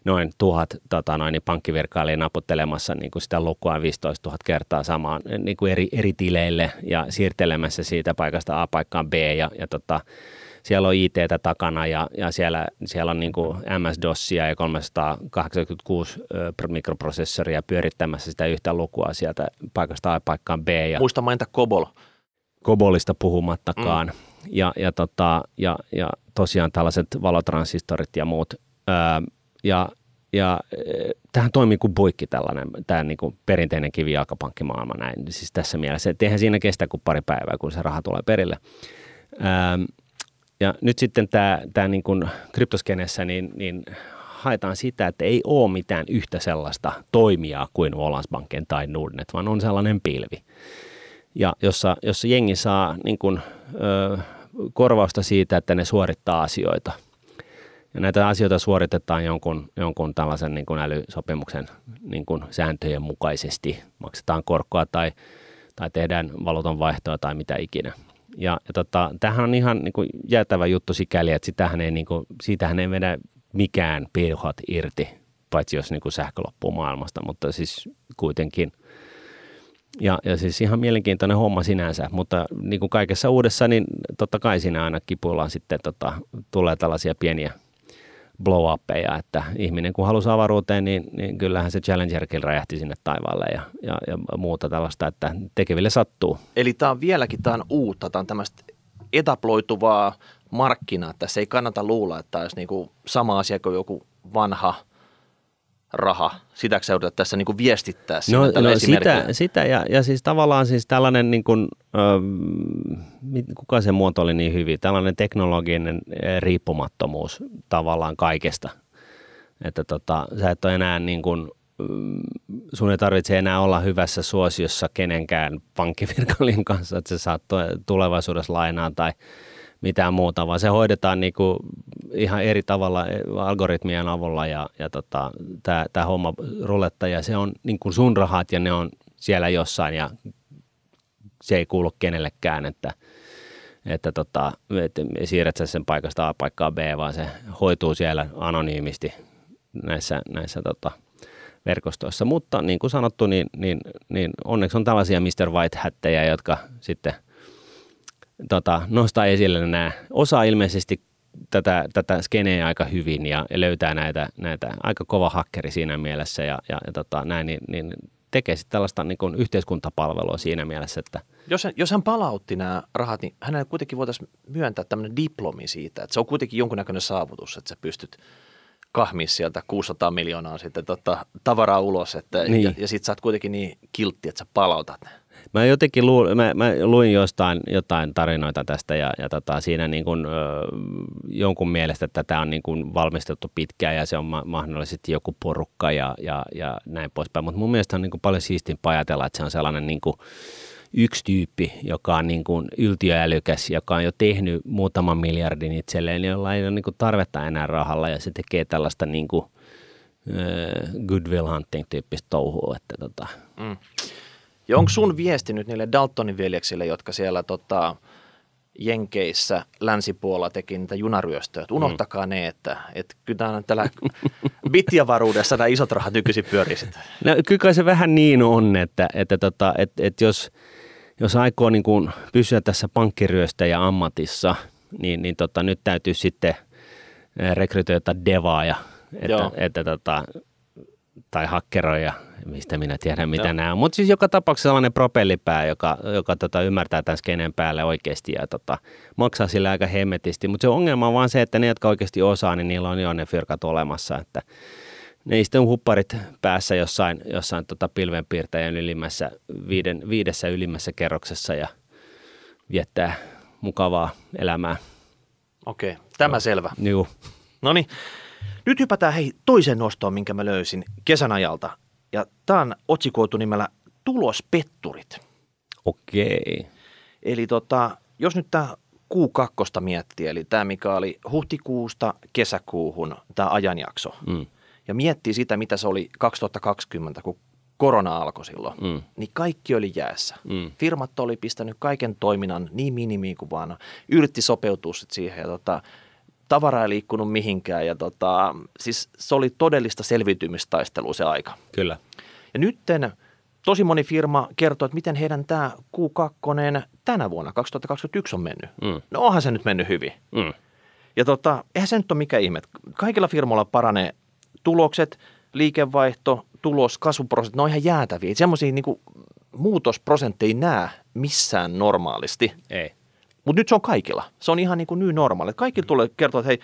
noin tuhat tota noin, niin pankkivirkailija naputtelemassa niin kuin sitä lukua 15 000 kertaa samaan niin kuin eri, eri tileille ja siirtelemässä siitä paikasta A paikkaan B ja, ja tota, siellä on it takana ja, ja siellä, siellä on niin kuin MS-DOSia ja 386 mikroprosessoria pyörittämässä sitä yhtä lukua sieltä paikasta A paikkaan B. Ja Muista mainita Kobol. Kobolista puhumattakaan. Mm. Ja, ja, tota, ja, ja tosiaan tällaiset valotransistorit ja muut. Öö, ja ja tähän toimii kuin buikki tällainen, tämä niin kuin perinteinen kivijalkapankkimaailma näin. Siis tässä mielessä, että eihän siinä kestä kuin pari päivää, kun se raha tulee perille. Öö, ja nyt sitten tämä, tämä niin kuin kryptoskenessä, niin, niin haetaan sitä, että ei ole mitään yhtä sellaista toimijaa kuin Ålandsbanken tai Nordnet, vaan on sellainen pilvi, ja jossa, jossa jengi saa niin kuin, ö, korvausta siitä, että ne suorittaa asioita. Ja näitä asioita suoritetaan jonkun, jonkun tällaisen niin kuin älysopimuksen niin kuin sääntöjen mukaisesti. Maksetaan korkoa tai, tai tehdään valuutan vaihtoa tai mitä ikinä. Ja, ja tota, tämähän on ihan niin kuin jäätävä juttu sikäli, että sitähän ei, niin kuin, siitähän ei vedä mikään pilhat irti, paitsi jos niin kuin sähkö loppuu maailmasta, mutta siis kuitenkin. Ja, ja siis ihan mielenkiintoinen homma sinänsä, mutta niin kuin kaikessa uudessa, niin totta kai siinä aina kipuillaan sitten, tota, tulee tällaisia pieniä blow upeja, että ihminen kun halusi avaruuteen, niin, niin kyllähän se Challengerkin räjähti sinne taivaalle ja, ja, ja muuta tällaista, että tekeville sattuu. Eli tämä on vieläkin tämä on uutta, tämä on tämmöistä etaploituvaa markkina. Tässä ei kannata luulla, että tämä olisi niin kuin sama asia kuin joku vanha raha. Sitäkö sä yrität tässä niin kuin viestittää no, no sitä, sitä ja, ja siis tavallaan siis tällainen, niin kuin, äh, kuka se muoto niin hyvin, tällainen teknologinen riippumattomuus tavallaan kaikesta. Että tota, sä et ole enää niin kuin, sun ei tarvitse enää olla hyvässä suosiossa kenenkään pankkivirkailijan kanssa, että sä saat tulevaisuudessa lainaa tai mitään muuta, vaan se hoidetaan niin kuin ihan eri tavalla algoritmien avulla ja, ja tota, tämä homma ruletta ja se on niin kuin sun rahat ja ne on siellä jossain ja se ei kuulu kenellekään, että, että, tota, että siirrät sä sen paikasta A paikkaan B, vaan se hoituu siellä anonyymisti näissä, näissä tota, verkostoissa. Mutta niin kuin sanottu, niin, niin, niin onneksi on tällaisia Mr. White-hättejä, jotka sitten tota, nostaa esille nämä. Osa ilmeisesti tätä, tätä skeneä aika hyvin ja löytää näitä, näitä aika kova hakkeri siinä mielessä ja, ja, ja tota, näin, niin, niin tekee sitten tällaista niin kuin yhteiskuntapalvelua siinä mielessä, että jos, hän, jos hän palautti nämä rahat, niin hänelle kuitenkin voitaisiin myöntää tämmöinen diplomi siitä, että se on kuitenkin jonkunnäköinen saavutus, että sä pystyt – kahmia sieltä 600 miljoonaa sitten tota, tavaraa ulos, että, niin. ja, ja sitten sä oot kuitenkin niin kiltti, että sä palautat ne. Mä jotenkin lu, mä, mä luin jostain jotain tarinoita tästä ja, ja tota, siinä niin kun, ö, jonkun mielestä tätä on niin kun valmistettu pitkään ja se on ma- mahdollisesti joku porukka ja, ja, ja näin poispäin. Mutta mun mielestä on niin paljon siistimpää ajatella, että se on sellainen niin kuin, yksi tyyppi, joka on niin kuin yltiöälykäs, joka on jo tehnyt muutaman miljardin itselleen, jolla ei ole niin kuin tarvetta enää rahalla ja se tekee tällaista niin kuin, uh, goodwill hunting tyyppistä touhua. Että tota. mm. Ja onko sun viesti nyt niille Daltonin veljeksille, jotka siellä tota, Jenkeissä länsipuolella teki niitä junaryöstöjä, että unohtakaa mm. ne, että, että kyllä tällä bittiavaruudessa nämä isot rahat nykyisin pyörii No kyllä se vähän niin on, että, että, tota, että, että jos – jos aikoo niin kuin pysyä tässä pankkiryöstäjä ammatissa, niin, niin tota, nyt täytyy sitten eh, rekrytoida devaaja, että, että tota, tai hakkeroja, mistä minä tiedän mitä Joo. nämä on. Mutta siis joka tapauksessa sellainen propellipää, joka, joka tota, ymmärtää tämän skeneen päälle oikeasti ja tota, maksaa sillä aika hemmetisti. Mutta se ongelma on vaan se, että ne, jotka oikeasti osaa, niin niillä on jo ne fyrkat olemassa. Että ne istun hupparit päässä jossain, jossain tota pilvenpiirtäjän ylimmässä, viiden, viidessä ylimmässä kerroksessa ja viettää mukavaa elämää. Okei, tämä no. selvä. Joo. No niin, nyt hypätään hei toisen nostoon, minkä mä löysin kesän ajalta. Ja tämä on otsikoitu nimellä Tulospetturit. Okei. Eli tota, jos nyt tämä Q2 miettii, eli tämä mikä oli huhtikuusta kesäkuuhun, tämä ajanjakso, mm ja miettii sitä, mitä se oli 2020, kun korona alkoi silloin, mm. niin kaikki oli jäässä. Mm. Firmat oli pistänyt kaiken toiminnan niin minimiin kuin vaan yritti sopeutua sit siihen ja tota, tavara ei liikkunut mihinkään ja tota, siis se oli todellista selviytymistaistelua se aika. Kyllä. Ja nytten tosi moni firma kertoo, että miten heidän tämä Q2 tänä vuonna 2021 on mennyt. Mm. No onhan se nyt mennyt hyvin. Mm. Ja tota, eihän se nyt ole mikä ihme. Kaikilla firmoilla paranee tulokset, liikevaihto, tulos, kasvuprosentti, ne on ihan jäätäviä. Semmoisia niin muutosprosentteja ei näe missään normaalisti. Ei. Mutta nyt se on kaikilla. Se on ihan niin kuin nyt normaali. Kaikki tulee kertoa, että hei,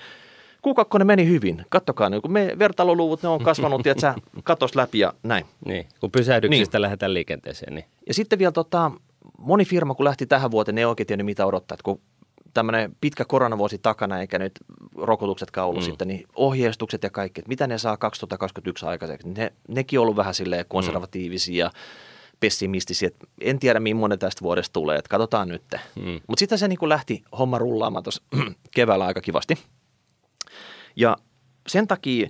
Q2 meni hyvin. Kattokaa, niin kun me vertailuluvut, ne on kasvanut, ja sä katos läpi ja näin. Niin, kun pysähdyksistä niin. lähdetään liikenteeseen. Niin. Ja sitten vielä tota, moni firma, kun lähti tähän vuoteen, ne ei oikein tiennyt, mitä odottaa. Että kun tämmöinen pitkä koronavuosi takana, eikä nyt rokotuksetkaan ollut mm. sitten, niin ohjeistukset ja kaikki, että mitä ne saa 2021 aikaiseksi, ne, nekin on ollut vähän silleen konservatiivisia mm. Pessimistisiä. En tiedä, millainen tästä vuodesta tulee, että katsotaan nyt. Mm. Mutta sitten se niin kuin lähti homma rullaamaan tuossa keväällä aika kivasti. Ja sen takia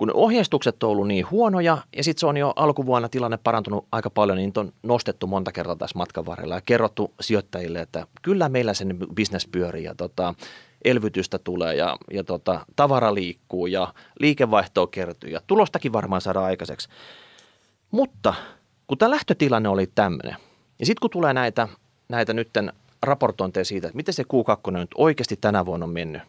kun ohjeistukset on ollut niin huonoja ja sitten se on jo alkuvuonna tilanne parantunut aika paljon, niin on nostettu monta kertaa tässä matkan varrella ja kerrottu sijoittajille, että kyllä meillä sen bisnes pyörii ja tota, elvytystä tulee ja, ja tota, tavara liikkuu ja liikevaihtoa kertyy ja tulostakin varmaan saadaan aikaiseksi. Mutta kun tämä lähtötilanne oli tämmöinen ja sitten kun tulee näitä, näitä nytten raportointeja siitä, että miten se Q2 nyt oikeasti tänä vuonna on mennyt,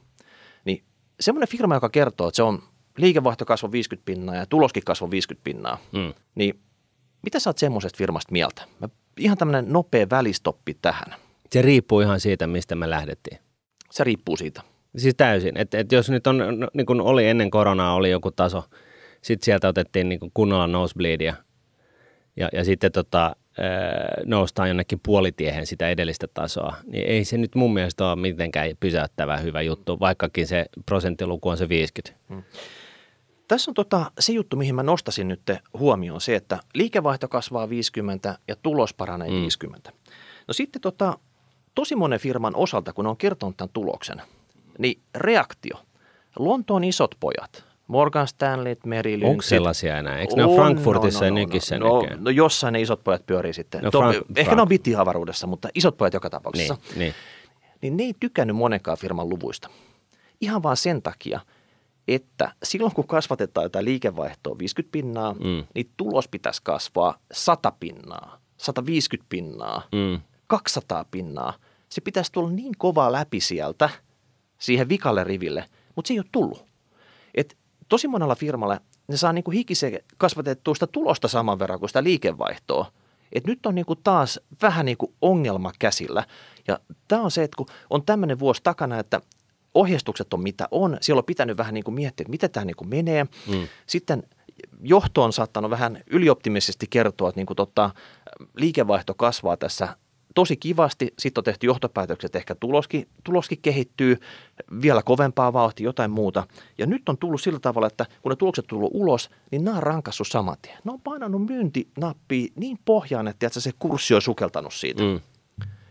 niin semmoinen firma, joka kertoo, että se on liikevaihto kasvoi 50 pinnaa ja tuloskin kasvoi 50 pinnaa, mm. niin mitä sä oot semmoisesta firmasta mieltä? Mä, ihan tämmöinen nopea välistoppi tähän. Se riippuu ihan siitä, mistä me lähdettiin. Se riippuu siitä. Siis täysin. Että et jos nyt on, niin kuin oli ennen koronaa, oli joku taso, sitten sieltä otettiin niin kuin kunnolla nosebleedia ja, ja sitten tota, noustaan jonnekin puolitiehen sitä edellistä tasoa, niin ei se nyt mun mielestä ole mitenkään pysäyttävä hyvä juttu, vaikkakin se prosenttiluku on se 50. Hmm. Tässä on tota, se juttu, mihin mä nostasin nyt huomioon, se, että liikevaihto kasvaa 50 ja tulos paranee mm. 50. No sitten tota, tosi monen firman osalta, kun on kertonut tämän tuloksen, niin reaktio. Lontoon isot pojat, Morgan Stanley, Meri Lynch. Onko sellaisia enää? Eikö ne ole Frankfurtissa no, no, no, Nykissä no, no, no, jossain ne isot pojat pyörii sitten. No, Frank, ehkä Frank. ne on bittiavaruudessa, mutta isot pojat joka tapauksessa. Niin, niin. niin ne ei tykännyt monenkaan firman luvuista. Ihan vaan sen takia, että silloin kun kasvatetaan jotain liikevaihtoa 50 pinnaa, mm. niin tulos pitäisi kasvaa 100 pinnaa, 150 pinnaa, mm. 200 pinnaa. Se pitäisi tulla niin kovaa läpi sieltä siihen vikalle riville, mutta se ei ole tullut. Et tosi monella firmalla ne saa niin kuin hikisen kasvatettua sitä tulosta saman verran kuin sitä liikevaihtoa. Et nyt on niin kuin taas vähän niin kuin ongelma käsillä. Ja tämä on se, että kun on tämmöinen vuosi takana, että ohjeistukset on mitä on, siellä on pitänyt vähän niin kuin miettiä, että miten tämä niin kuin menee. Mm. Sitten johto on saattanut vähän ylioptimisesti kertoa, että niin kuin tota, liikevaihto kasvaa tässä tosi kivasti. Sitten on tehty johtopäätökset, ehkä tuloskin, tuloskin kehittyy vielä kovempaa vauhtia, jotain muuta. Ja nyt on tullut sillä tavalla, että kun ne tulokset tullut ulos, niin nämä on rankassut saman tien. Ne on painanut myyntinappia niin pohjaan, että se kurssi on sukeltanut siitä. Mm.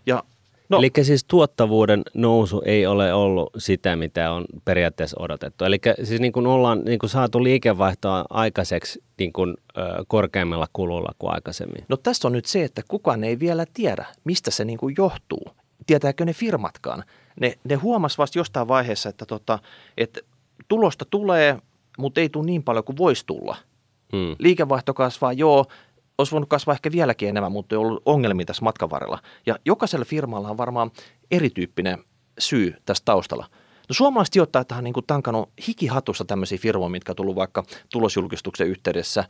Ja No. Eli siis tuottavuuden nousu ei ole ollut sitä, mitä on periaatteessa odotettu. Eli siis niin kuin ollaan niin kuin saatu liikevaihtoa aikaiseksi niin kuin, ö, korkeammilla kululla kuin aikaisemmin. No tässä on nyt se, että kukaan ei vielä tiedä, mistä se niin kuin johtuu. Tietääkö ne firmatkaan? Ne, ne huomas vasta jostain vaiheessa, että, tota, että tulosta tulee, mutta ei tule niin paljon kuin voisi tulla. Hmm. Liikevaihto kasvaa, joo, olisi voinut kasvaa ehkä vieläkin enemmän, mutta ei ollut ongelmia tässä matkan varrella. Ja jokaisella firmalla on varmaan erityyppinen syy tässä taustalla. No suomalaiset sijoittajat on niin tankannut hikihatussa tämmöisiä firmoja, mitkä on tullut vaikka tulosjulkistuksen yhteydessä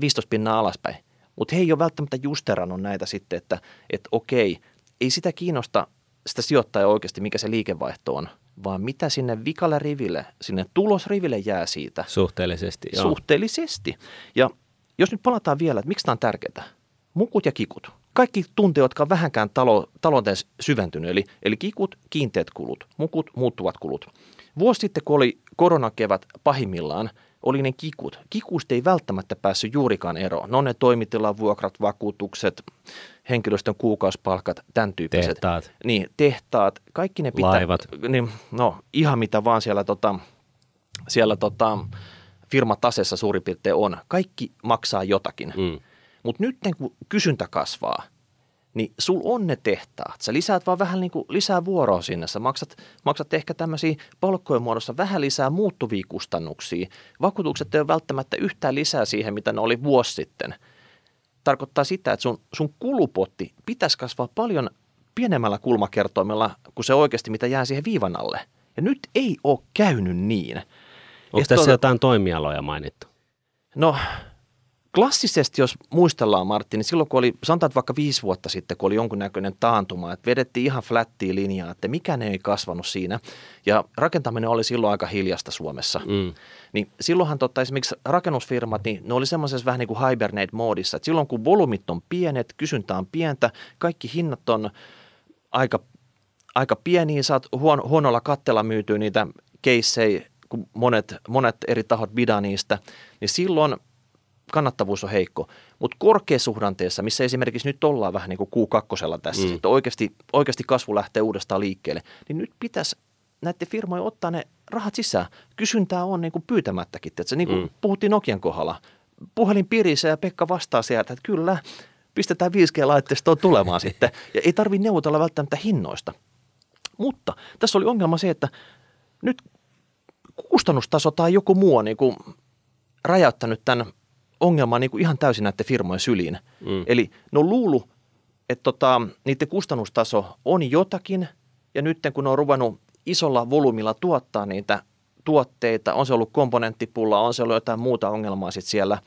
15 pinnaa alaspäin. Mutta he ei ole välttämättä justerannut näitä sitten, että, että okei, ei sitä kiinnosta sitä sijoittajaa oikeasti, mikä se liikevaihto on, vaan mitä sinne vikalle riville, sinne tulosriville jää siitä. Suhteellisesti, joo. Suhteellisesti. Ja jos nyt palataan vielä, että miksi tämä on tärkeää. Mukut ja kikut. Kaikki tunteet, jotka on vähänkään talo, talouteen syventynyt, eli, eli kikut, kiinteät kulut, mukut, muuttuvat kulut. Vuosi sitten, kun oli koronakevät pahimmillaan, oli ne kikut. Kikusta ei välttämättä päässyt juurikaan eroon. No ne toimitilan vuokrat, vakuutukset, henkilöstön kuukausipalkat, tämän tyyppiset. Tehtaat. Niin, tehtaat. Kaikki ne pitää. Laivat. Niin, no ihan mitä vaan siellä, tota, siellä tota, firmatasessa suurin piirtein on. Kaikki maksaa jotakin. Mm. Mutta nyt kun kysyntä kasvaa, niin sul on ne tehtaat. Sä lisäät vaan vähän niin kuin lisää vuoroa sinne. Sä maksat, maksat ehkä tämmöisiä palkkojen muodossa vähän lisää muuttuvia kustannuksia. Vakuutukset ei ole välttämättä yhtään lisää siihen, mitä ne oli vuosi sitten. Tarkoittaa sitä, että sun, sun kulupotti pitäisi kasvaa paljon pienemmällä kulmakertoimella kuin se oikeasti, mitä jää siihen viivan alle. Ja nyt ei ole käynyt niin. Onko tässä tuota, jotain toimialoja mainittu? No klassisesti, jos muistellaan Martti, niin silloin kun oli, sanotaan vaikka viisi vuotta sitten, kun oli jonkunnäköinen taantuma, että vedettiin ihan flättiä linjaa, että mikään ei kasvanut siinä. Ja rakentaminen oli silloin aika hiljasta Suomessa. Mm. Niin silloinhan totta, esimerkiksi rakennusfirmat, niin ne oli semmoisessa vähän niin kuin hibernate-moodissa, että silloin kun volumit on pienet, kysyntä on pientä, kaikki hinnat on aika, aika pieniä, saat huon, huonolla kattella myytyä niitä keissejä kun monet, monet eri tahot bidaa niistä, niin silloin kannattavuus on heikko. Mutta korkeasuhdanteessa, missä esimerkiksi nyt ollaan vähän niin kuin Q2 tässä, mm. että oikeasti, oikeasti kasvu lähtee uudestaan liikkeelle, niin nyt pitäisi näiden firmojen ottaa ne rahat sisään. Kysyntää on niin kuin pyytämättäkin. Että niin kuin mm. puhuttiin Nokian kohdalla. Puhelin pirisee ja Pekka vastaa sieltä, että kyllä, pistetään 5G-laitteistoon tulemaan sitten. Ja ei tarvitse neuvotella välttämättä hinnoista. Mutta tässä oli ongelma se, että nyt kustannustaso tai joku muu on niin kuin räjäyttänyt tämän ongelman niin kuin ihan täysin näiden firmojen syliin. Mm. Eli ne on luullut, että tota, niiden kustannustaso on jotakin, ja nyt kun ne on ruvennut isolla volyymilla tuottaa niitä tuotteita, on se ollut komponenttipulla, on se ollut jotain muuta ongelmaa sitten siellä,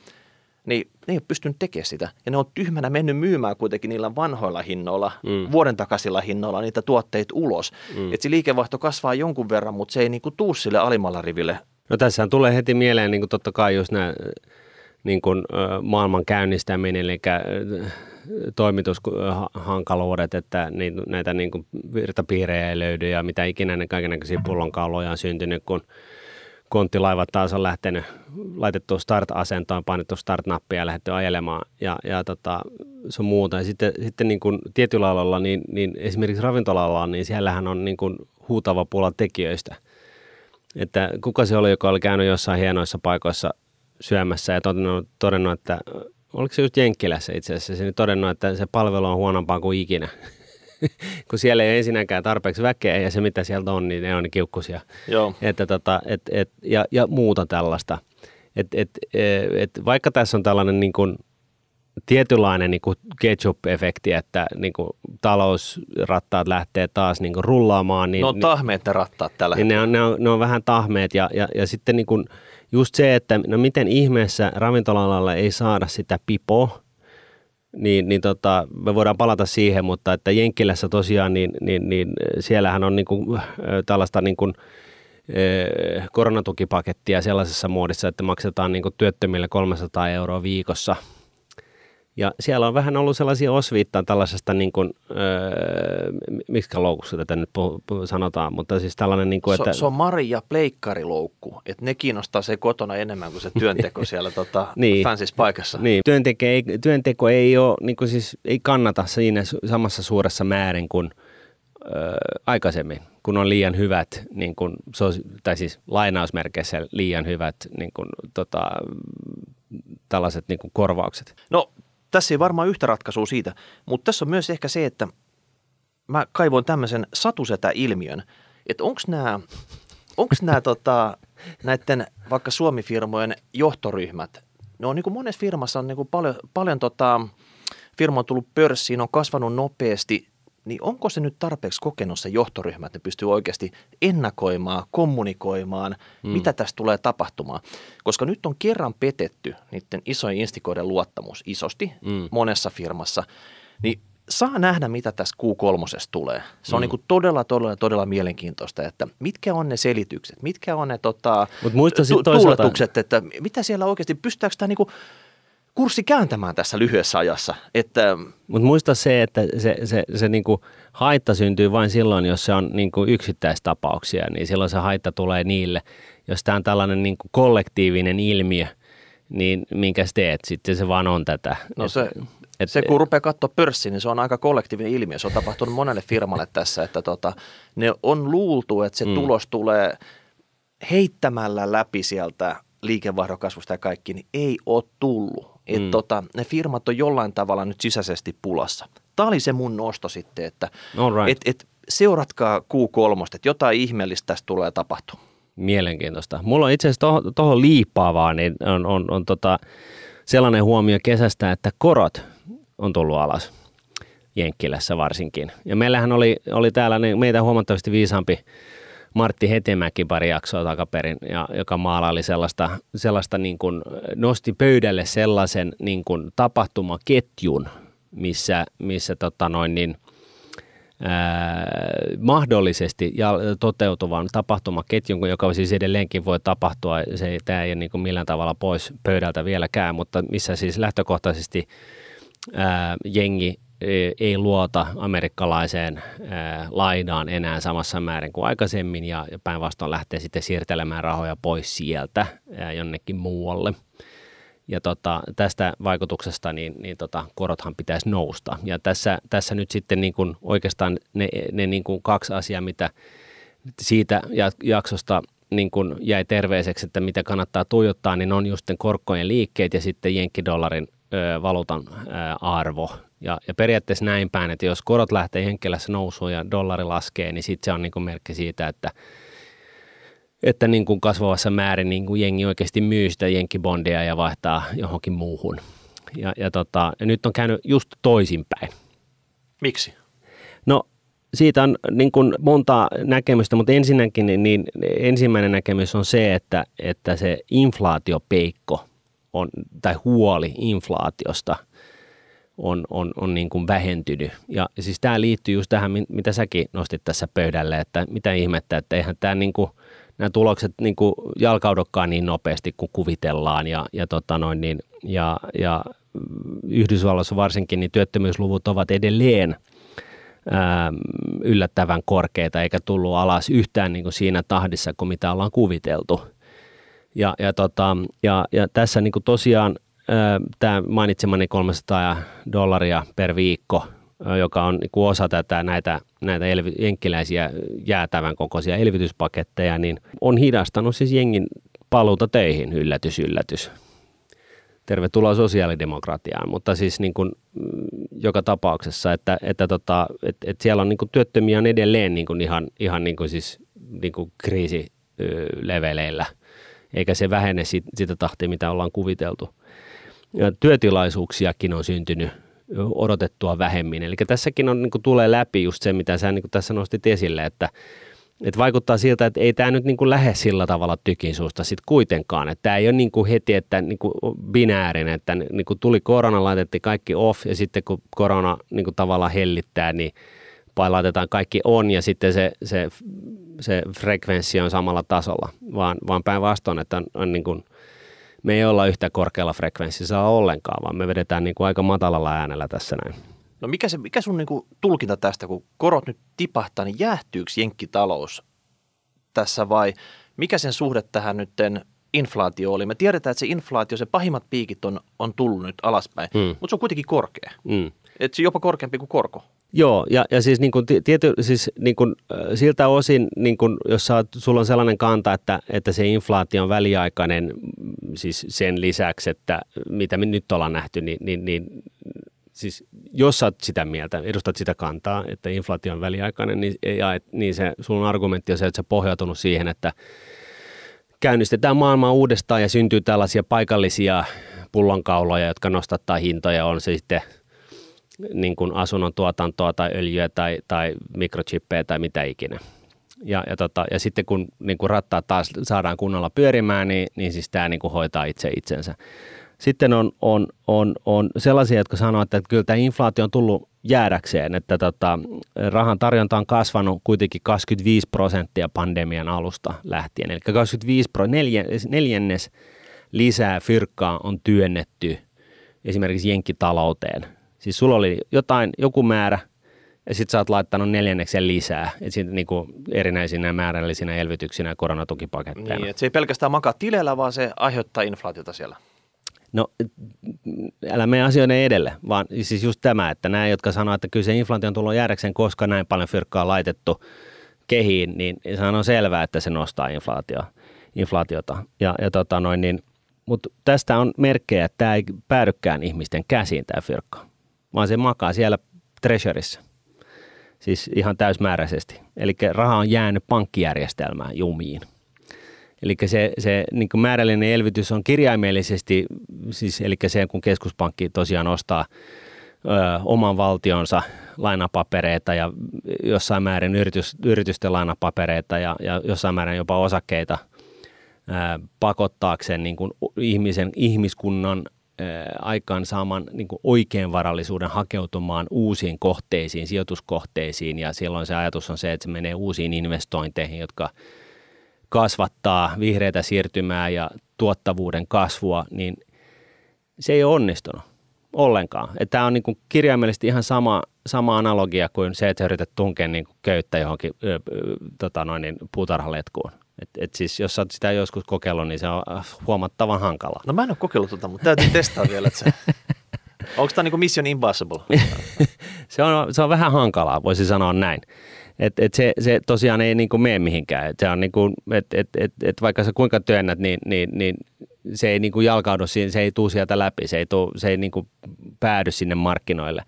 niin ne ei ole pystynyt tekemään sitä. Ja ne on tyhmänä mennyt myymään kuitenkin niillä vanhoilla hinnoilla, mm. vuoden takaisilla hinnoilla niitä tuotteita ulos. Mm. Että se liikevaihto kasvaa jonkun verran, mutta se ei niinku tuu sille alimmalla riville. No tässä tulee heti mieleen niin kuin totta kai just nämä niin kuin, maailman käynnistäminen, eli toimitushankaluudet, että näitä niin kuin virtapiirejä ei löydy ja mitä ikinä ne kaikenlaisia pullonkauloja on syntynyt, kun konttilaivat taas on lähtenyt, laitettu start-asentoon, painettu start-nappia ja lähdetty ajelemaan ja, ja tota, se on muuta. Ja sitten, sitten niin kuin tietyllä alalla, niin, niin esimerkiksi ravintolalla, niin siellähän on niin kuin huutava pula tekijöistä. Että kuka se oli, joka oli käynyt jossain hienoissa paikoissa syömässä ja todennut, todennut että oliko se just Jenkkilässä itse asiassa, se todennut, että se palvelu on huonompaa kuin ikinä. kun siellä ei ensinnäkään tarpeeksi väkeä ja se mitä sieltä on, niin ne on kiukkusia. Joo. Että tota, et, et, ja, ja muuta tällaista. Et, et, et, vaikka tässä on tällainen niin kuin, tietynlainen niin ketchup-efekti, että niin kuin talousrattaat lähtee taas niin kuin rullaamaan. Niin, no tahmeet ne rattaat tällä niin ne, on, ne, on, ne on vähän tahmeet ja, ja, ja sitten niin kuin, just se, että no miten ihmeessä ravintola ei saada sitä pipoa, niin, niin tota, me voidaan palata siihen, mutta että Jenkkilässä tosiaan, niin, niin, niin siellähän on niin kuin, tällaista niin kuin, koronatukipakettia sellaisessa muodissa, että maksetaan niin kuin työttömille 300 euroa viikossa – ja siellä on vähän ollut sellaisia osviittaa tällaisesta, niin kuin, öö, miksi loukussa tätä nyt sanotaan, mutta siis tällainen, niin kuin, että... Se, se on Mari- ja pleikkariloukku, että ne kiinnostaa se kotona enemmän kuin se työnteko siellä tota, niin, fansis paikassa. Niin, työnteko ei, työnteko ei, ole, niin kuin siis, ei kannata siinä samassa suuressa määrin kuin öö, aikaisemmin, kun on liian hyvät, niin kuin, tai siis lainausmerkeissä liian hyvät niin kuin, tota, tällaiset niin kuin korvaukset. No tässä ei varmaan yhtä ratkaisua siitä, mutta tässä on myös ehkä se, että mä kaivoin tämmöisen satusetä-ilmiön, että onko nämä onko nämä tota, näiden vaikka Suomi-firmojen johtoryhmät, ne on niin kuin monessa firmassa on niin kuin paljon, paljon tota, firma on tullut pörssiin, on kasvanut nopeasti, niin onko se nyt tarpeeksi kokenut se johtoryhmä, että ne pystyy oikeasti ennakoimaan, kommunikoimaan, mm. mitä tästä tulee tapahtumaan. Koska nyt on kerran petetty niiden isojen instikoiden luottamus isosti mm. monessa firmassa, niin saa nähdä, mitä tässä Q3 tulee. Se on mm. niin todella, todella, todella mielenkiintoista, että mitkä on ne selitykset, mitkä on ne tota, Mut tu- tuuletukset, että mitä siellä oikeasti, pystytäänkö tämä niin kuin kurssi kääntämään tässä lyhyessä ajassa. Että, Mutta muista se, että se, se, se niinku haitta syntyy vain silloin, jos se on niinku yksittäistapauksia, niin silloin se haitta tulee niille. Jos tämä on tällainen niinku kollektiivinen ilmiö, niin minkä teet, sitten se vaan on tätä. No se, et, se kun rupeaa katsoa pörssiin, niin se on aika kollektiivinen ilmiö. Se on tapahtunut monelle firmalle tässä, että tota, ne on luultu, että se mm. tulos tulee heittämällä läpi sieltä liikevaihdon kasvusta ja kaikki, niin ei ole tullut. Että mm. tota, ne firmat on jollain tavalla nyt sisäisesti pulassa. Tämä oli se mun nosto sitten, että right. et, et seuratkaa Q3, että jotain ihmeellistä tästä tulee tapahtumaan. Mielenkiintoista. Mulla on itse asiassa tuohon liippaavaa, niin on, on, on tota sellainen huomio kesästä, että korot on tullut alas. Jenkkilässä varsinkin. Ja meillähän oli, oli täällä niin meitä huomattavasti viisaampi Martti Hetemäki pari jaksoa takaperin, ja, joka maalaili sellaista, sellaista niin kuin, nosti pöydälle sellaisen niin kuin tapahtumaketjun, missä, missä tota noin niin, ää, mahdollisesti ja toteutuvan tapahtumaketjun, joka siis edelleenkin voi tapahtua, se, tämä ei ole niin kuin millään tavalla pois pöydältä vieläkään, mutta missä siis lähtökohtaisesti ää, jengi ei luota amerikkalaiseen lainaan enää samassa määrin kuin aikaisemmin ja päinvastoin lähtee sitten siirtelemään rahoja pois sieltä jonnekin muualle. Ja tota, tästä vaikutuksesta niin, niin tota, korothan pitäisi nousta. Ja tässä, tässä nyt sitten niin kuin oikeastaan ne, ne niin kuin kaksi asiaa, mitä siitä jaksosta niin kuin jäi terveiseksi, että mitä kannattaa tuijottaa, niin on just korkojen liikkeet ja sitten jenkkidollarin valuutan arvo ja, ja periaatteessa näin päin, että jos korot lähtee Jenkkilässä nousuun ja dollari laskee, niin sitten se on niin kuin merkki siitä, että, että niin kuin kasvavassa määrin niin kuin jengi oikeasti myy sitä jenkkibondia ja vaihtaa johonkin muuhun. Ja, ja, tota, ja nyt on käynyt just toisinpäin. Miksi? No siitä on niin kuin monta näkemystä, mutta ensinnäkin niin, niin ensimmäinen näkemys on se, että, että se inflaatiopeikko on, tai huoli inflaatiosta on, on, on niin kuin vähentynyt. Ja siis tämä liittyy just tähän, mitä säkin nostit tässä pöydälle, että mitä ihmettä, että eihän tämä niin kuin, nämä tulokset niin kuin jalkaudukaan niin nopeasti kuin kuvitellaan ja, ja, tota noin, niin, ja, ja Yhdysvalloissa varsinkin niin työttömyysluvut ovat edelleen ää, yllättävän korkeita eikä tullut alas yhtään niin kuin siinä tahdissa kuin mitä ollaan kuviteltu. Ja, ja, tota, ja, ja tässä niin kuin tosiaan tämä mainitsemani 300 dollaria per viikko, joka on niin osa tätä näitä, näitä elvy, jenkkiläisiä jäätävän kokoisia elvytyspaketteja, niin on hidastanut siis jengin paluuta töihin, yllätys, yllätys. Tervetuloa sosiaalidemokratiaan, mutta siis niin kuin, mm, joka tapauksessa, että, että, tota, että, että siellä on niin kuin työttömiä on edelleen niin kuin ihan, ihan niin kuin siis, niin kuin kriisileveleillä, eikä se vähene sitä tahtia, mitä ollaan kuviteltu työtilaisuuksiakin on syntynyt odotettua vähemmin. Eli tässäkin on, niin kuin, tulee läpi just se, mitä sä niin kuin tässä nostit esille, että, että vaikuttaa siltä, että ei tämä nyt niin kuin lähde sillä tavalla tykin suusta sitten kuitenkaan. Että tämä ei ole niin kuin heti että niin kuin binäärinen, että niin kuin tuli korona, laitettiin kaikki off ja sitten kun korona niin kuin tavallaan hellittää, niin laitetaan kaikki on ja sitten se, se, se frekvenssi on samalla tasolla, vaan, vaan päinvastoin, että on, on niin kuin – me ei olla yhtä korkealla frekvenssissä ollenkaan, vaan me vedetään niin kuin aika matalalla äänellä tässä näin. No mikä, se, mikä sun niin kuin tulkinta tästä, kun korot nyt tipahtaa, niin jäähtyykö jenkkitalous tässä vai mikä sen suhde tähän nytten inflaatio oli? Me tiedetään, että se inflaatio, se pahimmat piikit on, on tullut nyt alaspäin, mm. mutta se on kuitenkin korkea. Mm. Et se jopa korkeampi kuin korko. Joo, ja, ja siis, niin kuin, tiety, siis niin kuin, siltä osin, niin kuin, jos sä, sulla on sellainen kanta, että, että se inflaatio on väliaikainen, siis sen lisäksi, että mitä me nyt ollaan nähty, niin, niin, niin siis jos sä sitä mieltä, edustat sitä kantaa, että inflaatio on väliaikainen, niin, ja, niin se, on argumentti on se, että se pohjautunut siihen, että käynnistetään maailmaa uudestaan ja syntyy tällaisia paikallisia pullonkauloja, jotka nostattaa hintoja, on se sitten – niin kuin asunnon tuotantoa tai öljyä tai, tai mikrochippejä tai mitä ikinä. Ja, ja, tota, ja sitten kun niin kuin rattaat taas saadaan kunnolla pyörimään, niin, niin siis tämä niin kuin hoitaa itse itsensä. Sitten on, on, on, on sellaisia, jotka sanoo, että kyllä tämä inflaatio on tullut jäädäkseen, että tota, rahan tarjonta on kasvanut kuitenkin 25 prosenttia pandemian alusta lähtien. Eli 25 pro, neljännes lisää fyrkkaa on työnnetty esimerkiksi jenkkitalouteen Siis sulla oli jotain, joku määrä, ja sitten sä oot laittanut neljänneksen lisää, et sit niinku erinäisinä määrällisinä elvytyksinä ja koronatukipaketteina. Niin, se ei pelkästään makaa tileillä, vaan se aiheuttaa inflaatiota siellä. No, älä mene asioiden edelle, vaan siis just tämä, että nämä, jotka sanoo, että kyllä se inflaatio on tullut jäädäkseen, koska näin paljon fyrkkaa on laitettu kehiin, niin se on selvää, että se nostaa inflaatio, inflaatiota. Ja, ja tota noin, niin, mutta tästä on merkkejä, että tämä ei päädykään ihmisten käsiin tämä fyrkka vaan se makaa siellä treasuryssä. Siis ihan täysmääräisesti. Eli raha on jäänyt pankkijärjestelmään jumiin. Eli se, se niin määrällinen elvytys on kirjaimellisesti, siis, eli se kun keskuspankki tosiaan ostaa ö, oman valtionsa lainapapereita ja jossain määrin yritys, yritysten lainapapereita ja, ja jossain määrin jopa osakkeita ö, pakottaakseen niin kuin ihmisen, ihmiskunnan aikaan saamaan niin oikean varallisuuden hakeutumaan uusiin kohteisiin, sijoituskohteisiin ja silloin se ajatus on se, että se menee uusiin investointeihin, jotka kasvattaa vihreitä siirtymää ja tuottavuuden kasvua, niin se ei ole onnistunut ollenkaan. Tämä on niin kirjaimellisesti ihan sama, sama analogia kuin se, että yrität tunkea niin köyttä johonkin tota noin, niin puutarhaletkuun. Et, et siis jos olet sitä joskus kokeillut, niin se on äh, huomattavan hankalaa. No mä en ole kokeillut tota, mutta täytyy testaa vielä. Että se... Onko tämä niinku Mission Impossible? se, on, se on vähän hankalaa, voisi sanoa näin. Et, et se, se tosiaan ei niinku mene mihinkään. Et se on niinku, et, et, et, et vaikka sä kuinka työnnät, niin, niin, niin se ei niinku jalkaudu, se ei tule sieltä läpi, se ei, tuu, se ei niinku päädy sinne markkinoille.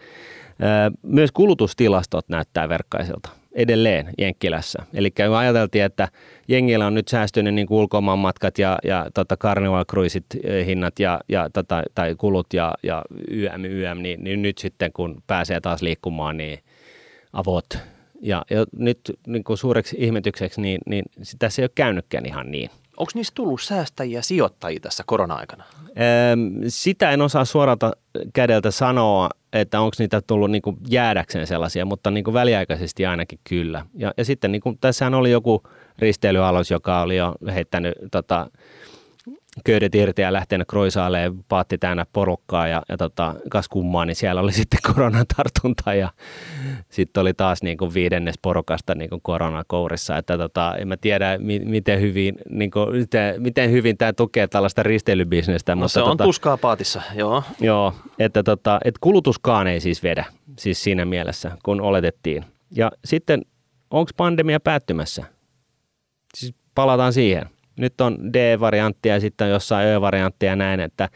Myös kulutustilastot näyttää verkkaisilta edelleen Jenkkilässä. Eli ajateltiin, että jengillä on nyt säästynyt niin ulkomaanmatkat ja, ja tota Carnival Cruisit eh, hinnat ja, ja tota, tai kulut ja, ja YM, YM, niin, niin, nyt sitten kun pääsee taas liikkumaan, niin avot. Ja, ja nyt niin kuin suureksi ihmetykseksi, niin, niin tässä ei ole käynytkään ihan niin. Onko niistä tullut säästäjiä sijoittajia tässä korona-aikana? Sitä en osaa suoralta kädeltä sanoa, että onko niitä tullut niin kuin jäädäkseen sellaisia, mutta niin kuin väliaikaisesti ainakin kyllä. Ja, ja sitten niin kuin, tässähän oli joku risteilyalos, joka oli jo heittänyt tota, köydet irti ja lähtenyt kroisaaleen, paatti täynnä porukkaa ja, ja tota, kas kummaa, niin siellä oli sitten koronatartunta ja sitten oli taas niin kuin viidennes porukasta niin kuin koronakourissa, että tota, en mä tiedä mi- miten hyvin, niin kuin, miten, miten hyvin tämä tukee tällaista risteilybisnestä. No mutta se on tota, tuskaa paatissa, joo. Joo, että tota, et kulutuskaan ei siis vedä, siis siinä mielessä, kun oletettiin. Ja sitten, onko pandemia päättymässä? Siis palataan siihen nyt on D-varianttia ja sitten jossain Ö-varianttia ja näin, että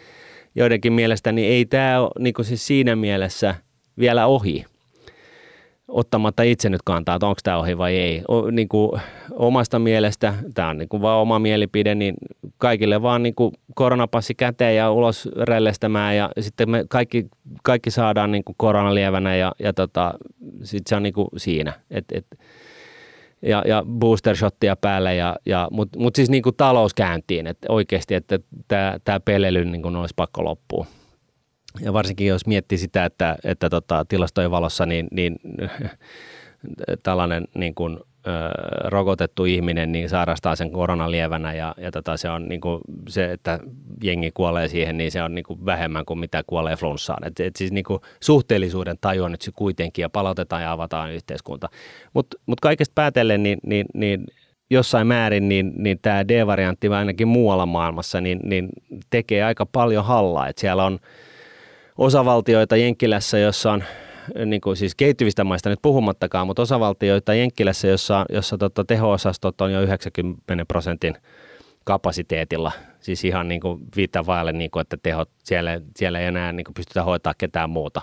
joidenkin mielestä niin ei tämä ole niin siis siinä mielessä vielä ohi ottamatta itse nyt kantaa, että onko tämä ohi vai ei. O, niin kuin omasta mielestä, tämä on niin kuin vaan oma mielipide, niin kaikille vaan niin kuin koronapassi käteen ja ulos rellestämään ja sitten me kaikki, kaikki saadaan niin kuin koronalievänä ja, ja tota, sitten se on niin kuin siinä. Et, et, ja, ja booster shottia päälle, ja, ja, mutta mut siis niin kuin talous käyntiin, että oikeasti, että tämä pelely niin kuin olisi pakko loppua. Ja varsinkin jos miettii sitä, että, että tota, tilastojen valossa niin, niin tällainen niin kuin, rokotettu ihminen niin sairastaa sen koronan lievänä ja, ja tota, se on niin kuin se, että jengi kuolee siihen, niin se on niin kuin vähemmän kuin mitä kuolee flunssaan. Et, et siis niin kuin suhteellisuuden tajua nyt se kuitenkin ja palautetaan ja avataan yhteiskunta. Mutta mut kaikesta päätellen, niin, niin, niin jossain määrin niin, niin tämä D-variantti ainakin muualla maailmassa niin, niin tekee aika paljon hallaa. Et siellä on osavaltioita Jenkkilässä, jossa on niin kuin siis kehittyvistä maista nyt puhumattakaan, mutta osavaltioita Jenkkilässä, jossa, jossa tota teho-osastot on jo 90 prosentin kapasiteetilla. Siis ihan niin kuin viittaa vaille, niin kuin, että tehot, siellä, siellä ei enää niin kuin pystytä hoitaa ketään muuta.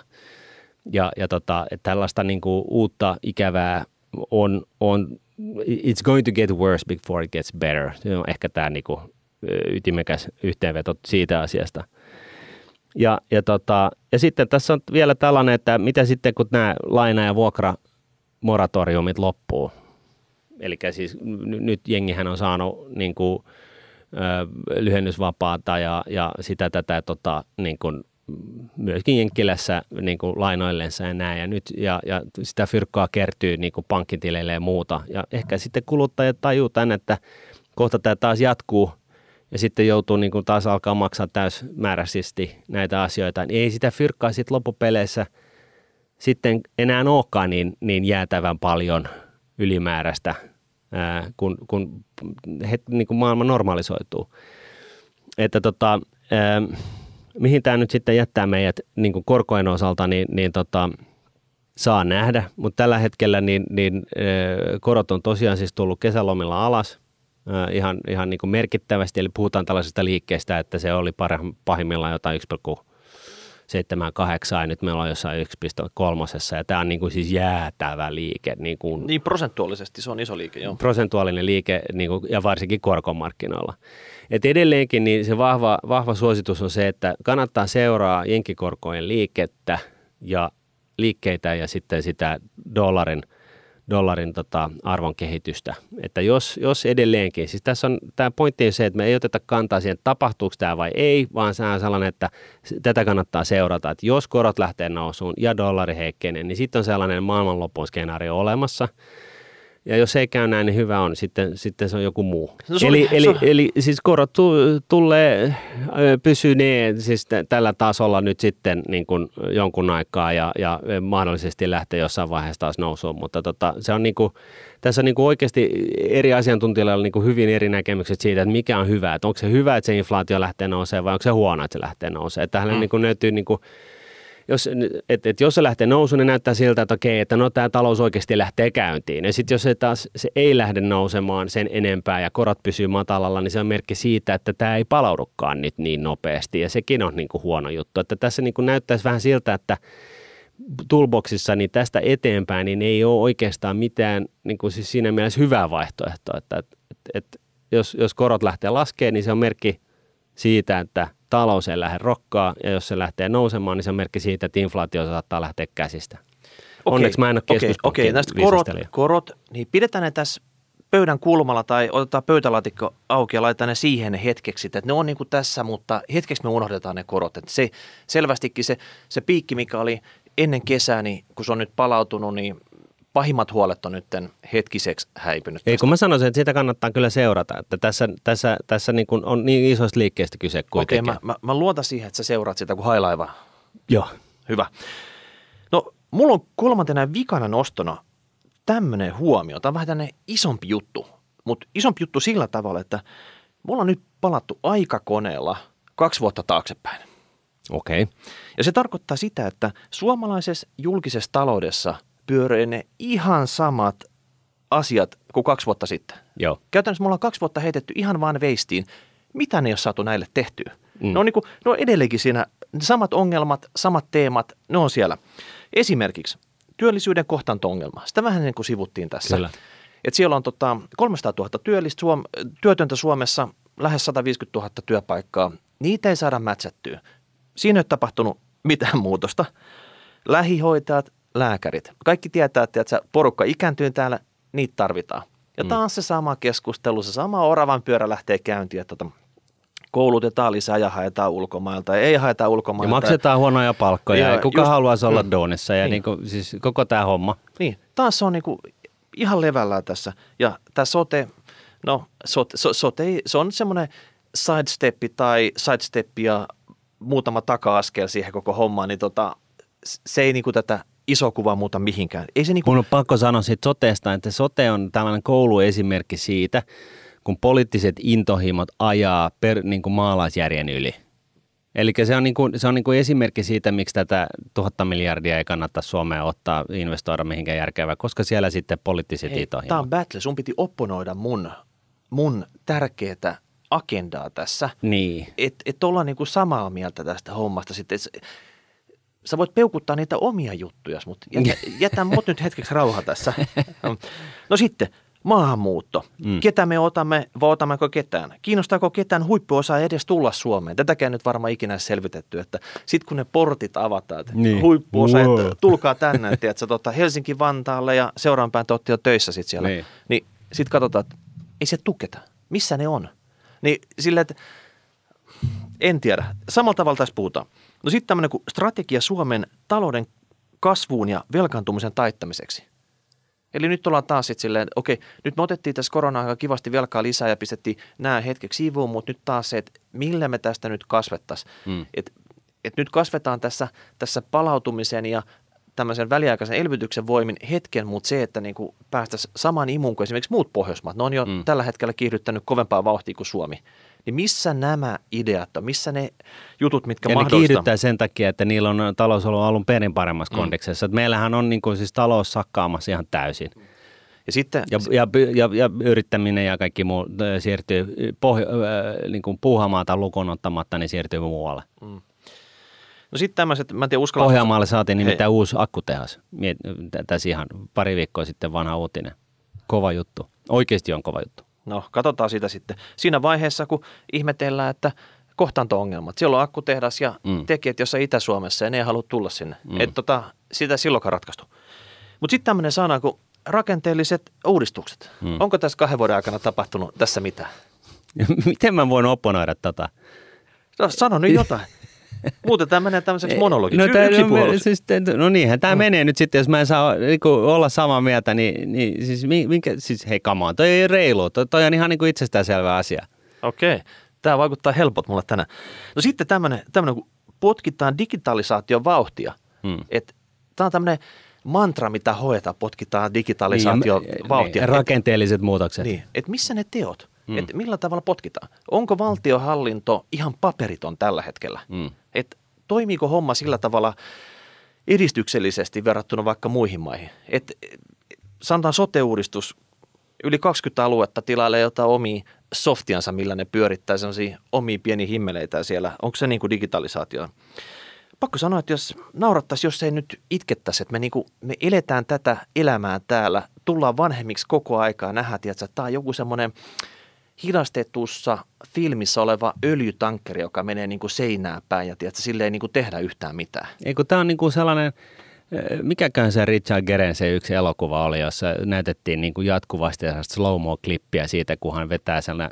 Ja, ja tota, että tällaista niin kuin uutta ikävää on, on, it's going to get worse before it gets better. Se on ehkä tämä niin kuin ytimekäs yhteenveto siitä asiasta. Ja, ja, tota, ja sitten tässä on vielä tällainen, että mitä sitten kun nämä laina- ja vuokramoratoriumit loppuu. Eli siis n- nyt jengihän on saanut niin kuin, ö, lyhennysvapaata ja, ja sitä tätä tota, niin kuin, myöskin Jenkkilässä niin kuin lainoillensa ja näin. Ja, nyt, ja, ja sitä fyrkkaa kertyy niin kuin pankkitileille ja muuta. Ja ehkä sitten kuluttajat tajuu tämän, että kohta tämä taas jatkuu – ja sitten joutuu niin kuin taas alkaa maksaa täysmääräisesti näitä asioita, niin ei sitä fyrkkaa sitten loppupeleissä sitten enää olekaan niin, niin jäätävän paljon ylimääräistä, ää, kun, kun he, niin kuin maailma normalisoituu. Että tota, ää, mihin tämä nyt sitten jättää meidät niin kuin korkojen osalta, niin, niin tota, saa nähdä, mutta tällä hetkellä niin, niin ää, korot on tosiaan siis tullut kesälomilla alas – ihan, ihan niin kuin merkittävästi. Eli puhutaan tällaisesta liikkeestä, että se oli pahimmillaan jotain 1,78 ja nyt meillä on jossain 1,3 ja tämä on niin kuin siis jäätävä liike. Niin, kuin, niin prosentuaalisesti se on iso liike, joo. Prosentuaalinen liike niin kuin, ja varsinkin korkomarkkinoilla. Et edelleenkin niin se vahva, vahva suositus on se, että kannattaa seuraa jenkikorkojen liikettä ja liikkeitä ja sitten sitä dollarin – dollarin tota, arvon kehitystä. Että jos, jos edelleenkin, siis tässä on tämä pointti on se, että me ei oteta kantaa siihen, tapahtuuko tämä vai ei, vaan se on sellainen, että tätä kannattaa seurata, että jos korot lähtee nousuun ja dollari heikkenee, niin sitten on sellainen maailmanlopun skenaario olemassa – ja jos ei käy näin, niin hyvä on, sitten, sitten se on joku muu. No, eli, eli, eli siis korot tulee, pysyneet siis tällä tasolla nyt sitten niin kuin jonkun aikaa ja, ja mahdollisesti lähtee jossain vaiheessa taas nousuun, mutta tota, se on niin kuin, tässä on niin kuin oikeasti eri asiantuntijoilla on niin kuin hyvin eri näkemykset siitä, että mikä on hyvä, että onko se hyvä, että se inflaatio lähtee nousemaan vai onko se huono, että se lähtee nousemaan. Tähän mm. niin kuin löytyy niin kuin jos, et, et jos se lähtee nousuun, niin näyttää siltä, että okei, että no tämä talous oikeasti lähtee käyntiin. Ja sitten jos se taas se ei lähde nousemaan sen enempää ja korot pysyy matalalla, niin se on merkki siitä, että tämä ei palaudukaan nyt niin nopeasti. Ja sekin on niin kuin huono juttu. Että tässä niin kuin näyttäisi vähän siltä, että toolboxissa niin tästä eteenpäin niin ei ole oikeastaan mitään niin kuin siis siinä mielessä hyvää vaihtoehtoa. Että, että, että jos, jos korot lähtee laskemaan, niin se on merkki siitä, että – talous ei lähde rokkaa ja jos se lähtee nousemaan, niin se on merkki siitä, että inflaatio saattaa lähteä käsistä. Okei, Onneksi mä en ole Okei, okei. näistä korot, korot, niin pidetään ne tässä pöydän kulmalla tai otetaan pöytälaatikko auki ja laitetaan ne siihen hetkeksi, että ne on niin kuin tässä, mutta hetkeksi me unohdetaan ne korot. Että se, selvästikin se, se piikki, mikä oli ennen kesää, niin kun se on nyt palautunut, niin pahimmat huolet on nyt hetkiseksi häipynyt. Ei, kun mä sanoisin, että sitä kannattaa kyllä seurata, että tässä, tässä, tässä niin kuin on niin isoista liikkeestä kyse kuitenkin. Okei, mä, mä, mä luotan siihen, että sä seuraat sitä kuin hailaiva. Joo. Hyvä. No, mulla on kolmantena vikana nostona tämmöinen huomio. Tämä on vähän tämmöinen isompi juttu, mutta isompi juttu sillä tavalla, että mulla on nyt palattu aikakoneella kaksi vuotta taaksepäin. Okei. Okay. Ja se tarkoittaa sitä, että suomalaisessa julkisessa taloudessa pyörii ne ihan samat asiat kuin kaksi vuotta sitten. Joo. Käytännössä mulla on kaksi vuotta heitetty ihan vaan veistiin, mitä ne ei ole saatu näille tehtyä. Mm. Ne, on niin kuin, ne on edelleenkin siinä, samat ongelmat, samat teemat, ne on siellä. Esimerkiksi työllisyyden kohtanto-ongelma. Sitä vähän niin kuin sivuttiin tässä. Kyllä. Et siellä on tota 300 000 työllistä Suom- työtöntä Suomessa, lähes 150 000 työpaikkaa. Niitä ei saada mätsättyä. Siinä ei ole tapahtunut mitään muutosta. Lähihoitajat, lääkärit. Kaikki tietää, että porukka ikääntyy täällä, niitä tarvitaan. Ja mm. taas se sama keskustelu, se sama oravan pyörä lähtee käyntiin, että tota, koulutetaan lisää ja haetaan ulkomailta, ei haeta ulkomailta. Ja maksetaan huonoja palkkoja, ja, kuka just, haluaisi olla mm, doonissa, ja niin. Niin kuin, siis koko tämä homma. Niin, taas se on niin kuin ihan levällä tässä. Ja tämä sote, no sote, so, sote se on semmoinen sidesteppi tai sidesteppi ja muutama taka-askel siihen koko hommaan, niin tota, se ei niin kuin tätä iso kuva muuta mihinkään. Ei se niin kuin... Mun on pakko sanoa siitä soteesta, että sote on tällainen kouluesimerkki siitä, kun poliittiset intohimot ajaa per, niin kuin maalaisjärjen yli. Eli se on, niin kuin, se on niin kuin esimerkki siitä, miksi tätä tuhatta miljardia ei kannata Suomeen ottaa investoida mihinkään järkevää, koska siellä sitten poliittiset Hei, intohimot. Tämä on battle. Sun piti opponoida mun, mun tärkeää agendaa tässä. Niin. Että et ollaan niin kuin samaa mieltä tästä hommasta sitten. Et, sä voit peukuttaa niitä omia juttuja, mutta jätä, jätä mut nyt hetkeksi rauha tässä. No sitten, maahanmuutto. Mm. Ketä me otamme, vai otammeko ketään? Kiinnostaako ketään huippuosaa edes tulla Suomeen? Tätäkään nyt varmaan ikinä selvitetty, että sitten kun ne portit avataan, että niin. huippuosa, wow. että tulkaa tänne, että tota Helsinki-Vantaalle ja seuraavan päin te jo töissä sitten siellä. Niin, niin sitten katsotaan, että ei se tuketa. Missä ne on? Niin sillä, että en tiedä. Samalla tavalla tässä puhutaan. No sitten tämmöinen kuin strategia Suomen talouden kasvuun ja velkaantumisen taittamiseksi. Eli nyt ollaan taas sitten silleen, että okei, nyt me otettiin tässä korona kivasti velkaa lisää ja pistettiin nämä hetkeksi sivuun, mutta nyt taas se, että millä me tästä nyt kasvettaisiin. Mm. Että et nyt kasvetaan tässä, tässä palautumisen ja tämmöisen väliaikaisen elvytyksen voimin hetken, mutta se, että niin päästäisiin saman imuun kuin esimerkiksi muut Pohjoismaat, ne on jo mm. tällä hetkellä kiihdyttänyt kovempaa vauhtia kuin Suomi. Niin missä nämä ideat on, missä ne jutut, mitkä ja mahdollistaa? ne kiihdyttää sen takia, että niillä on talous ollut alun perin paremmassa mm. kondeksessa. Että meillähän on niin kuin siis talous sakkaamassa ihan täysin. Ja, sitten, ja, ja, ja, ja yrittäminen ja kaikki muu siirtyy pohjo, äh, niin kuin puuhamaata lukuun ottamatta, niin siirtyy muualle. Mm. No sitten tämmöiset, mä en tiedä uskalla... Pohjanmaalle saatiin nimittäin Hei. uusi akkutehas. Tässä ihan pari viikkoa sitten vanha uutinen. Kova juttu. Oikeasti on kova juttu. No, katsotaan sitä sitten. Siinä vaiheessa, kun ihmetellään, että kohtaanto-ongelmat. Siellä on akkutehdas ja mm. tekijät jossa Itä-Suomessa ja ne ei halua tulla sinne. Mm. Että tota, sitä silloinkaan ratkaistu. Mutta sitten tämmöinen sana kuin rakenteelliset uudistukset. Mm. Onko tässä kahden vuoden aikana tapahtunut tässä mitään? Miten mä voin opponoida tota? No, sano nyt jotain. Muuten tämä menee tämmöiseksi monologiksi, no, tämä, no, siis, no niinhän tämä mm. menee nyt sitten, jos mä en saa niin kuin, olla samaa mieltä, niin, niin siis, minkä, siis hei come on, toi ei reilu, toi, toi on ihan niin kuin itsestäänselvä asia. Okei, okay. tämä vaikuttaa helpot mulle tänään. No sitten tämmöinen, tämmöinen kun potkitaan digitalisaation vauhtia, hmm. että tämä on tämmöinen mantra, mitä hoetaan, potkitaan digitalisaation niin, vauhtia. Niin, rakenteelliset et, muutokset. Niin, että missä ne teot? Mm. Että millä tavalla potkitaan? Onko valtiohallinto ihan paperiton tällä hetkellä? Mm. Toimiiko homma sillä tavalla edistyksellisesti verrattuna vaikka muihin maihin? Et, sanotaan sote-uudistus, yli 20 aluetta tilailee jotain omia softiansa, millä ne pyörittää sellaisia omia pieniä himmeleitä siellä. Onko se niin kuin digitalisaatio? Pakko sanoa, että jos naurattaisiin, jos ei nyt itkettäisi, että me, niin kuin, me eletään tätä elämää täällä, tullaan vanhemmiksi koko aikaa, nähdään, että tämä on joku semmoinen – hidastetussa filmissä oleva öljytankkeri, joka menee niin kuin seinää päin ja tiedätkö, sille ei niin kuin tehdä yhtään mitään. Ei kun tämä on niin kuin sellainen mikäkään se Richard Geren se yksi elokuva oli, jossa näytettiin niin kuin jatkuvasti slow-mo-klippiä siitä, kun hän vetää siellä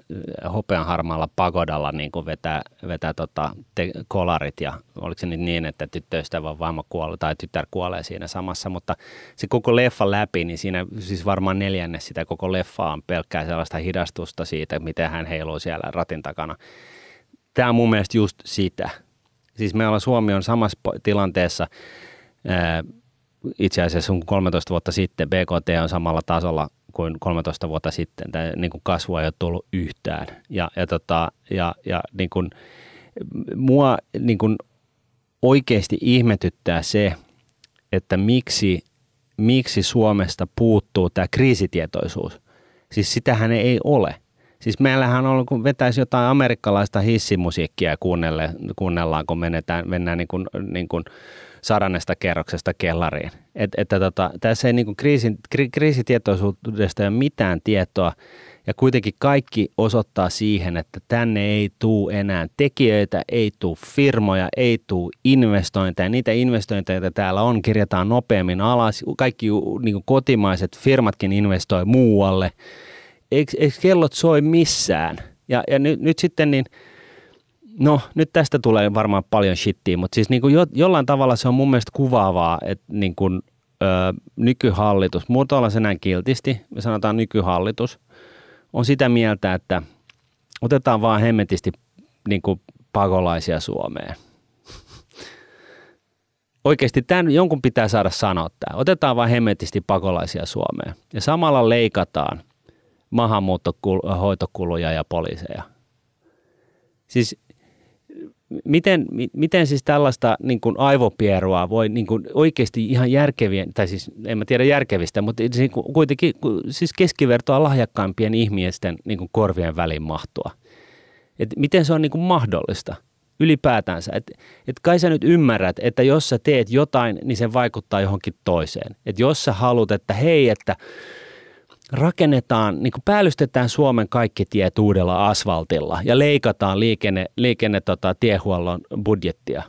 hopean harmaalla pagodalla niin kuin vetää, vetää tota, te, kolarit ja oliko se nyt niin, että tyttöystävä vaimo kuolee tai tytär kuolee siinä samassa, mutta se koko leffa läpi, niin siinä siis varmaan neljännes sitä koko leffaa on pelkkää sellaista hidastusta siitä, miten hän heiluu siellä ratin takana. Tämä on mun mielestä just sitä. Siis meillä Suomi on samassa tilanteessa, itse asiassa 13 vuotta sitten BKT on samalla tasolla kuin 13 vuotta sitten. Tämä niin kuin kasvua ei ole tullut yhtään. Ja, ja, tota, ja, ja niin kuin, mua niin kuin oikeasti ihmetyttää se, että miksi, miksi Suomesta puuttuu tämä kriisitietoisuus. Siis sitähän ei ole. Siis meillähän on, kun vetäisi jotain amerikkalaista hissimusiikkia kuunnelle, kuunnellaan, kun menetään, mennään niin kuin, niin kuin sadannesta kerroksesta kellariin. Et, että tota, tässä ei niin kuin kriisin, kri, kriisitietoisuudesta ole mitään tietoa, ja kuitenkin kaikki osoittaa siihen, että tänne ei tule enää tekijöitä, ei tule firmoja, ei tule investointeja. Niitä investointeja, joita täällä on, kirjataan nopeammin alas. Kaikki niin kuin kotimaiset firmatkin investoi muualle. Eikö kellot soi missään? Ja, ja nyt, nyt sitten niin – No nyt tästä tulee varmaan paljon shittiä, mutta siis niin kuin jo, jollain tavalla se on mun mielestä kuvaavaa, että niin kuin, ö, nykyhallitus, muotoillaan se näin kiltisti, me sanotaan nykyhallitus, on sitä mieltä, että otetaan vaan hemmetisti niin kuin pakolaisia Suomeen. Oikeasti tämän, jonkun pitää saada sanoa tämä. Otetaan vaan hemmetisti pakolaisia Suomeen. Ja samalla leikataan maahanmuuttohoitokuluja ja poliiseja. Siis miten, miten siis tällaista niin kuin aivopierua voi niin kuin oikeasti ihan järkevien, tai siis en mä tiedä järkevistä, mutta siis kuitenkin siis keskivertoa lahjakkaimpien ihmisten niin kuin korvien väliin mahtua. Et miten se on niin kuin mahdollista ylipäätänsä? Et, et kai sä nyt ymmärrät, että jos sä teet jotain, niin se vaikuttaa johonkin toiseen. Et jos sä haluat, että hei, että rakennetaan, niin kuin päällystetään Suomen kaikki tiet uudella asfaltilla ja leikataan liikenne, liikenne tota, tiehuollon budjettia.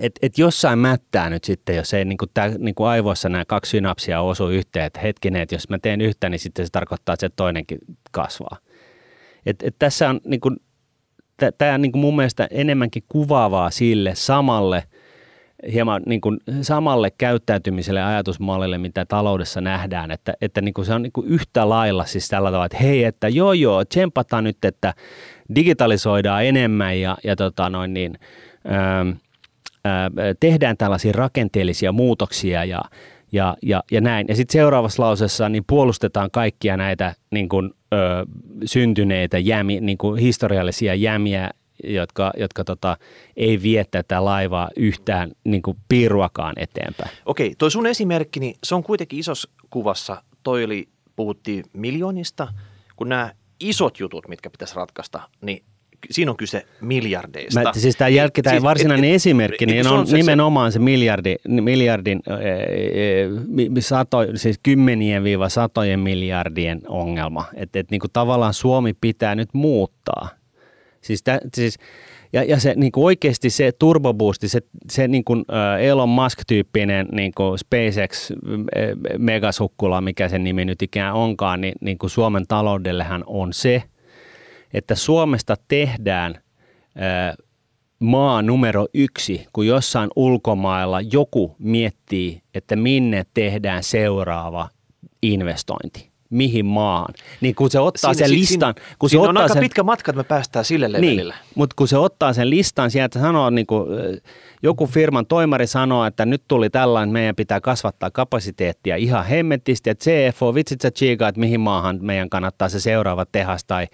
Et, et jossain mättää nyt sitten, jos ei niin kuin tää, niin kuin aivoissa nämä kaksi synapsia osu yhteen, että hetkinen, että jos mä teen yhtä, niin sitten se tarkoittaa, että se toinenkin kasvaa. Et, et tässä on niin kuin, tämä niin kuin mun mielestä enemmänkin kuvaavaa sille samalle – hieman niin kuin samalle käyttäytymiselle ja ajatusmallille, mitä taloudessa nähdään, että, että niin kuin se on niin kuin yhtä lailla siis tällä tavalla, että hei, että joo joo, tsempataan nyt, että digitalisoidaan enemmän ja, ja tota noin niin, ää, ää, tehdään tällaisia rakenteellisia muutoksia ja, ja, ja, ja näin. Ja sitten seuraavassa lauseessa niin puolustetaan kaikkia näitä niin kuin, ö, syntyneitä jämi, niin kuin historiallisia jämiä jotka, jotka tota, ei vie tätä laivaa yhtään niin kuin piiruakaan eteenpäin. Okei, toi sun esimerkki, niin se on kuitenkin isossa kuvassa. Toi oli, puhuttiin miljoonista, kun nämä isot jutut, mitkä pitäisi ratkaista, niin siinä on kyse miljardeista. Mä, siis tämä jälki, tämä siis, varsinainen et, esimerkki, et, niin on, on se, nimenomaan se, miljardi, miljardin, e, sato, siis kymmenien viiva satojen miljardien ongelma. Että et, niin kuin tavallaan Suomi pitää nyt muuttaa – Siis, tä, siis ja, ja se niin kuin oikeasti se turboboosti, se, se niin kuin Elon Musk-tyyppinen niin kuin SpaceX megasukkula, mikä sen nimi nyt ikään onkaan, niin, niin kuin Suomen taloudellehan on se, että Suomesta tehdään ää, maa numero yksi, kun jossain ulkomailla joku miettii, että minne tehdään seuraava investointi mihin maahan. Niin kun se ottaa siinä, sen listan. Kun siinä se on aika sen, pitkä matka, että me päästään sille levelille. Niin, mutta kun se ottaa sen listan sieltä, sanoo niin kuin, joku firman toimari sanoo, että nyt tuli tällainen, meidän pitää kasvattaa kapasiteettia ihan hemmetisti, että CFO, vitsit sä chiika, että mihin maahan meidän kannattaa se seuraava tehas tai,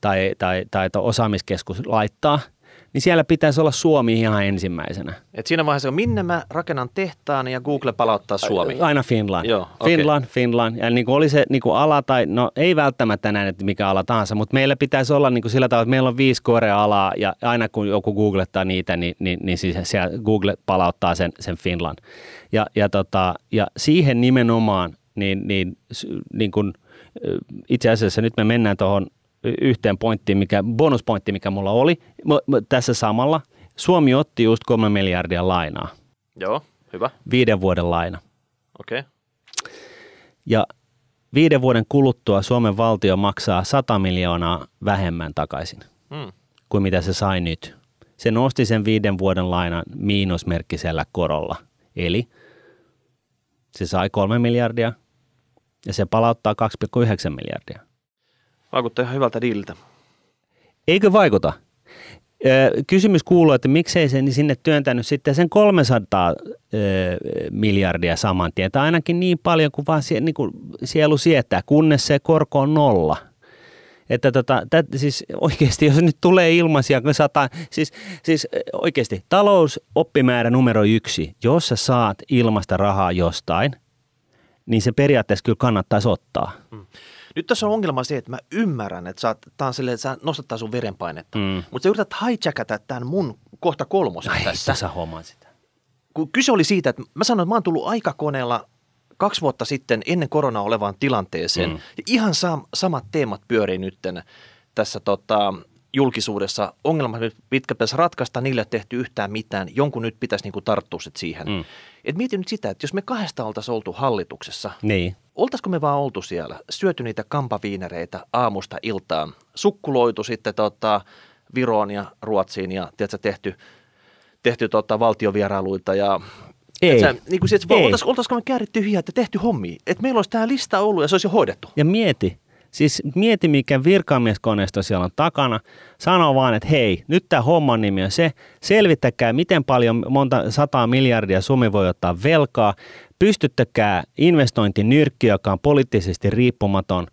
tai, tai, tai, tai osaamiskeskus laittaa – niin siellä pitäisi olla Suomi ihan ensimmäisenä. Et siinä vaiheessa, on, minne mä rakennan tehtaan ja Google palauttaa Suomi. Aina Finland. Joo, okay. Finland, Finland. Ja niin kuin oli se niin kuin ala tai, no ei välttämättä näin, että mikä ala tahansa, mutta meillä pitäisi olla niin kuin sillä tavalla, että meillä on viisi Korea-alaa ja aina kun joku googlettaa niitä, niin, niin, niin siis siellä Google palauttaa sen, sen Finland. Ja, ja, tota, ja siihen nimenomaan, niin, niin, niin kuin, itse asiassa nyt me mennään tuohon yhteen pointtiin, mikä, bonuspointti, mikä mulla oli tässä samalla. Suomi otti just kolme miljardia lainaa. Joo. Hyvä. Viiden vuoden laina. Okei. Okay. Ja viiden vuoden kuluttua Suomen valtio maksaa 100 miljoonaa vähemmän takaisin Mm. kuin mitä se sai nyt. Se nosti sen viiden vuoden lainan miinusmerkkisellä korolla. Eli se sai kolme miljardia ja se palauttaa 2,9 miljardia. Vaikuttaa ihan hyvältä diililtä. Eikö vaikuta? Kysymys kuuluu, että miksei se sinne työntänyt sitten sen 300 ö, miljardia saman tien, tai ainakin niin paljon kuin vaan sie, niin kuin sielu sietää, kunnes se korko on nolla. Että tota, tät, siis oikeasti, jos nyt tulee ilmaisia, kun sata, siis, siis oikeasti talousoppimäärä numero yksi, jos sä saat ilmasta rahaa jostain, niin se periaatteessa kyllä kannattaisi ottaa. Nyt tässä on ongelma se, että mä ymmärrän, että sä, tää on silleen, että sä nostattaa sun verenpainetta. Mm. Mutta sä yrität hijackata tämän mun kohta kolmosen Ai, tässä. sä hommaan sitä. kun kyse oli siitä, että mä sanoin, että mä oon tullut aikakoneella kaksi vuotta sitten ennen koronaa olevaan tilanteeseen. Mm. Ja ihan sam- samat teemat pyörii nytten tässä tota, julkisuudessa. Ongelma, mitkä pitäisi ratkaista, niille ei tehty yhtään mitään. Jonkun nyt pitäisi niinku tarttua sit siihen. Mm. Et mieti nyt sitä, että jos me kahdesta oltaisiin oltu hallituksessa, Niin. oltaisiko me vaan oltu siellä, syöty niitä kampaviinereitä aamusta iltaan, sukkuloitu sitten tota, Viroon ja Ruotsiin ja tiedätkö, tehty, tehty tota, valtiovierailuita ja Ei. Sä, niin kuin että Ei. oltais, oltaisiko me kääritty hihat ja tehty hommia, että meillä olisi tämä lista ollut ja se olisi jo hoidettu. Ja mieti, siis mieti mikä virkamieskoneisto siellä on takana. Sano vaan, että hei, nyt tämä homman nimi on se, selvittäkää miten paljon monta sataa miljardia Suomi voi ottaa velkaa, pystyttäkää investointinyrkki, joka on poliittisesti riippumaton,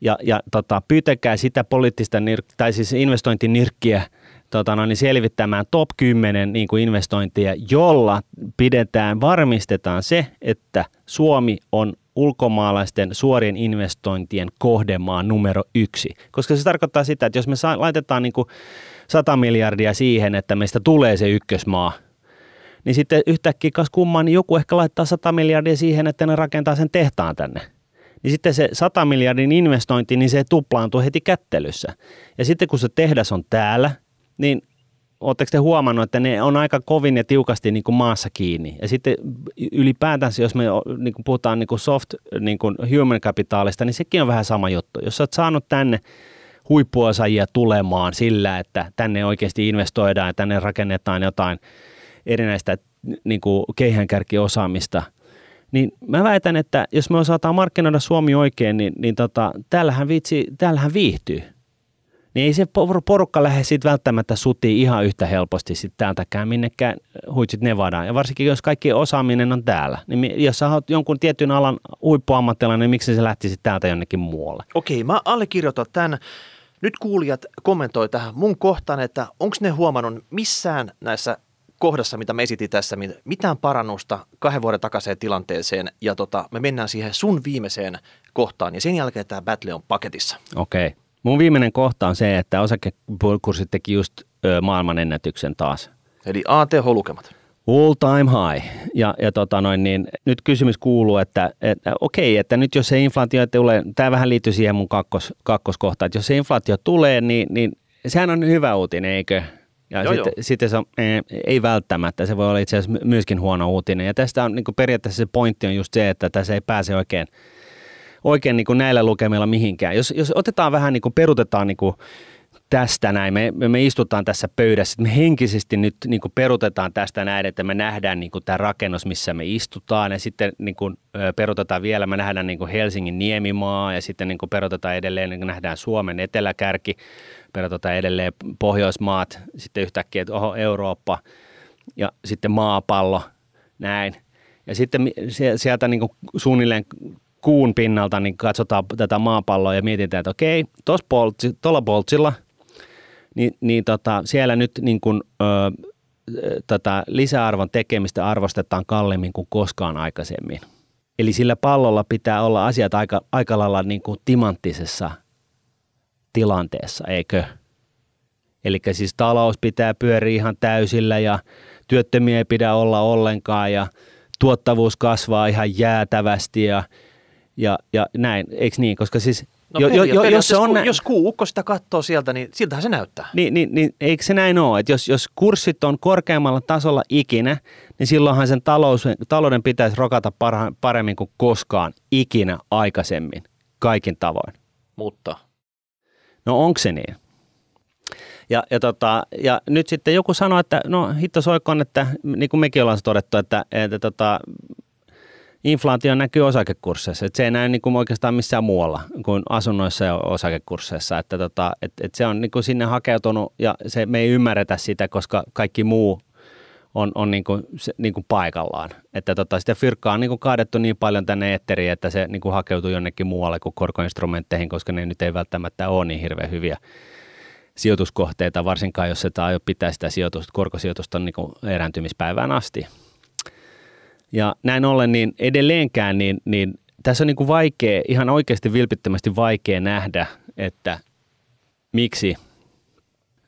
ja, ja tota, pyytäkää sitä poliittista, nyrk- tai siis investointinyrkkiä tota, no, niin selvittämään top 10 niin kuin investointia, jolla pidetään, varmistetaan se, että Suomi on ulkomaalaisten suorien investointien kohdemaa numero yksi. Koska se tarkoittaa sitä, että jos me laitetaan niin kuin 100 miljardia siihen, että meistä tulee se ykkösmaa, niin sitten yhtäkkiä kas kummaa, niin joku ehkä laittaa 100 miljardia siihen, että ne rakentaa sen tehtaan tänne. Niin sitten se 100 miljardin investointi, niin se tuplaantuu heti kättelyssä. Ja sitten kun se tehdas on täällä, niin Oletteko te huomannut, että ne on aika kovin ja tiukasti niin kuin maassa kiinni? Ja sitten ylipäätänsä, jos me niin kuin puhutaan niin kuin soft niin kuin human capitalista, niin sekin on vähän sama juttu. Jos sä oot saanut tänne huippuosaajia tulemaan sillä, että tänne oikeasti investoidaan ja tänne rakennetaan jotain erinäistä niin kuin keihänkärkiosaamista, niin mä väitän, että jos me osataan markkinoida Suomi oikein, niin, niin tota, täällähän, viitsi, täällähän viihtyy niin ei se por- porukka lähde sitten välttämättä sutiin ihan yhtä helposti sitten täältäkään minnekään huitsit Nevadaan. Ja varsinkin jos kaikki osaaminen on täällä. Niin jos sä oot jonkun tietyn alan huippuammattilainen, niin miksi se lähtisi täältä jonnekin muualle? Okei, mä allekirjoitan tämän. Nyt kuulijat kommentoi tähän mun kohtaan, että onko ne huomannut missään näissä kohdassa, mitä me esitin tässä, mit- mitään parannusta kahden vuoden takaiseen tilanteeseen. Ja tota, me mennään siihen sun viimeiseen kohtaan ja sen jälkeen tämä battle on paketissa. Okei. Okay. Mun viimeinen kohta on se, että osakekurssit teki just ö, maailman ennätyksen taas. Eli ATH-lukemat. All time high. Ja, ja tota noin, niin nyt kysymys kuuluu, että, että okei, että nyt jos se inflaatio tulee, tämä vähän liittyy siihen mun kakkos, kakkoskohtaan, että jos se inflaatio tulee, niin, niin sehän on hyvä uutinen, eikö? Ja Joo, sitten, joo. sitten se on, ei välttämättä, se voi olla itse asiassa myöskin huono uutinen. Ja tästä on niin periaatteessa se pointti on just se, että tässä ei pääse oikein, oikein niin kuin näillä lukemilla mihinkään. Jos, jos otetaan vähän niin kuin perutetaan niin kuin tästä näin, me, me, istutaan tässä pöydässä, me henkisesti nyt niin kuin perutetaan tästä näin, että me nähdään niin kuin tämä rakennus, missä me istutaan ja sitten niin kuin, perutetaan vielä, me nähdään niin kuin Helsingin Niemimaa ja sitten niin kuin perutetaan edelleen, niin kuin nähdään Suomen eteläkärki, perutetaan edelleen Pohjoismaat, sitten yhtäkkiä, että oho, Eurooppa ja sitten maapallo, näin. Ja sitten sieltä niin kuin suunnilleen kuun pinnalta niin katsotaan tätä maapalloa ja mietitään, että okei, tuolla boltsi, tuolla boltsilla, niin, niin tota, siellä nyt niin kuin, ö, tätä lisäarvon tekemistä arvostetaan kalliimmin kuin koskaan aikaisemmin. Eli sillä pallolla pitää olla asiat aika, aika lailla niin kuin timanttisessa tilanteessa, eikö? Eli siis talous pitää pyöriä ihan täysillä ja työttömiä ei pidä olla ollenkaan ja tuottavuus kasvaa ihan jäätävästi ja, ja, ja näin, eikö niin? Koska siis No jo, jo, jo, jos, se on, kun, jos kuukko sitä katsoo sieltä, niin siltähän se näyttää. Niin, niin, niin eikö se näin ole, että jos, jos kurssit on korkeammalla tasolla ikinä, niin silloinhan sen talous, talouden pitäisi rokata parha, paremmin kuin koskaan ikinä aikaisemmin, kaikin tavoin. Mutta? No onko se niin? Ja, ja, tota, ja nyt sitten joku sanoi, että no hitto soikon, että niin kuin mekin ollaan todettu, että, että tota, inflaatio näkyy osakekursseissa. Että se ei näy niin kuin oikeastaan missään muualla kuin asunnoissa ja osakekursseissa. Että tota, et, et se on niin kuin sinne hakeutunut ja se, me ei ymmärretä sitä, koska kaikki muu on, on niin kuin, se, niin kuin paikallaan. Että tota, sitä fyrkkaa on niin kuin kaadettu niin paljon tänne etteriin, että se niin kuin hakeutuu jonnekin muualle kuin korkoinstrumentteihin, koska ne nyt ei välttämättä ole niin hirveän hyviä sijoituskohteita, varsinkaan jos se aio pitää sitä sijoitusta, korkosijoitusta niin kuin erääntymispäivään asti. Ja näin ollen niin edelleenkään, niin, niin tässä on niin kuin vaikea, ihan oikeasti vilpittömästi vaikea nähdä, että miksi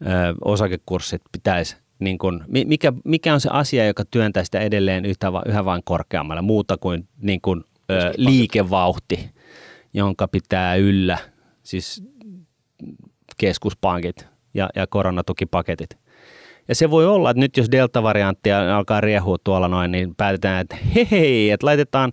ö, osakekurssit pitäisi, niin kuin, mikä, mikä on se asia, joka työntää sitä edelleen yhtä, yhä vain korkeammalle, muuta kuin, niin kuin ö, liikevauhti, jonka pitää yllä, siis keskuspankit ja, ja koronatukipaketit. Ja se voi olla, että nyt jos delta-varianttia alkaa riehua tuolla noin, niin päätetään, että hei, hei että laitetaan,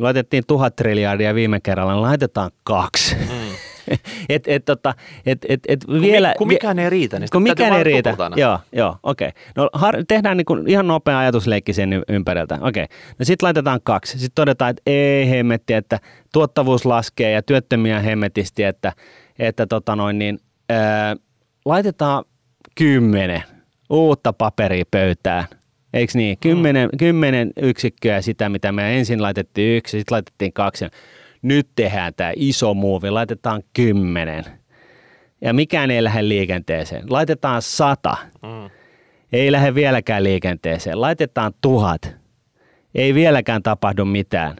laitettiin tuhat triljardia viime kerralla, niin laitetaan kaksi. Mm. et, et, tota, et, et, et kun vielä, kun mikään ei riitä, niin kun mikään ei riitä. Joo, joo, okei. Okay. No har, tehdään niin kuin ihan nopea ajatusleikki sen ympäriltä. Okei. Okay. No sitten laitetaan kaksi. Sitten todetaan, että ei hemmetti, että tuottavuus laskee ja työttömiä hemmetisti, että, että tota noin, niin, ää, laitetaan kymmenen uutta paperia pöytään. Eikö niin? Kymmenen, mm. kymmenen yksikköä sitä, mitä me ensin laitettiin yksi, sitten laitettiin kaksi. Nyt tehdään tämä iso muuvi, laitetaan kymmenen. Ja mikään ei lähde liikenteeseen. Laitetaan sata. Mm. Ei lähde vieläkään liikenteeseen. Laitetaan tuhat. Ei vieläkään tapahdu mitään.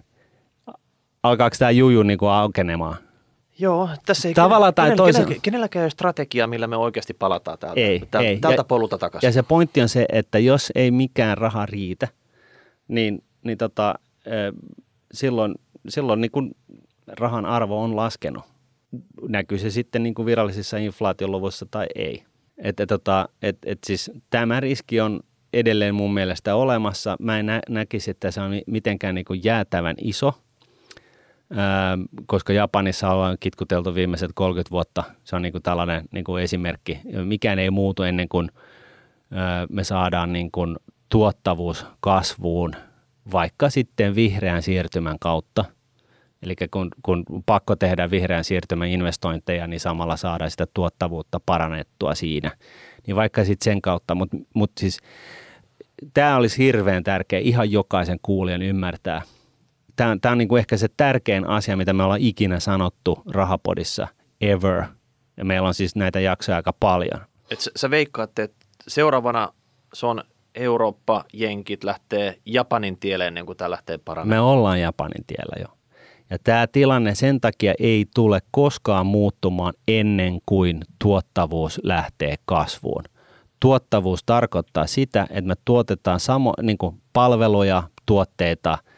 Alkaako tämä juju niin kuin aukenemaan? Joo, tässä ei Tavalla tai kenellä, kenellä, kenelläkään ei ole strategiaa, millä me oikeasti palataan täältä, ei, täältä, ei. tältä polulta takaisin. Ja se pointti on se, että jos ei mikään raha riitä, niin, niin tota, silloin, silloin niin kuin rahan arvo on laskenut. Näkyy se sitten niin kuin virallisissa inflaatioluvuissa tai ei. Et, et, tota, et, et siis tämä riski on edelleen mun mielestä olemassa. Mä en nä- näkisi, että se on mitenkään niin kuin jäätävän iso – koska Japanissa ollaan kitkuteltu viimeiset 30 vuotta. Se on niin kuin tällainen niin kuin esimerkki. Mikään ei muutu ennen kuin me saadaan niin kuin tuottavuus kasvuun, vaikka sitten vihreän siirtymän kautta. Eli kun, kun pakko tehdä vihreän siirtymän investointeja, niin samalla saadaan sitä tuottavuutta parannettua siinä. Niin vaikka sitten sen kautta, mutta mut siis tämä olisi hirveän tärkeä ihan jokaisen kuulijan ymmärtää – tämä, on niin kuin ehkä se tärkein asia, mitä me ollaan ikinä sanottu Rahapodissa ever. Ja meillä on siis näitä jaksoja aika paljon. Et sä, sä veikkaatte, että seuraavana se on Eurooppa, Jenkit lähtee Japanin tielle ennen kuin tämä lähtee paranemaan. Me ollaan Japanin tiellä jo. Ja tämä tilanne sen takia ei tule koskaan muuttumaan ennen kuin tuottavuus lähtee kasvuun. Tuottavuus tarkoittaa sitä, että me tuotetaan samo, niin palveluja, tuotteita –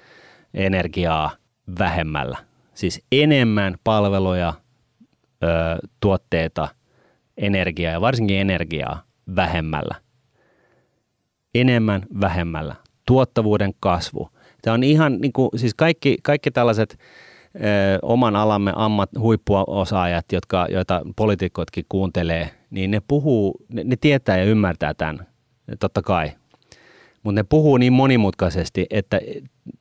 energiaa vähemmällä. Siis enemmän palveluja, ö, tuotteita, energiaa ja varsinkin energiaa vähemmällä. Enemmän vähemmällä. Tuottavuuden kasvu. Tämä on ihan niin kuin, siis kaikki, kaikki tällaiset ö, oman alamme ammat, huippuosaajat, jotka, joita poliitikotkin kuuntelee, niin ne puhuu, ne, ne tietää ja ymmärtää tämän, totta kai. Mutta ne puhuu niin monimutkaisesti, että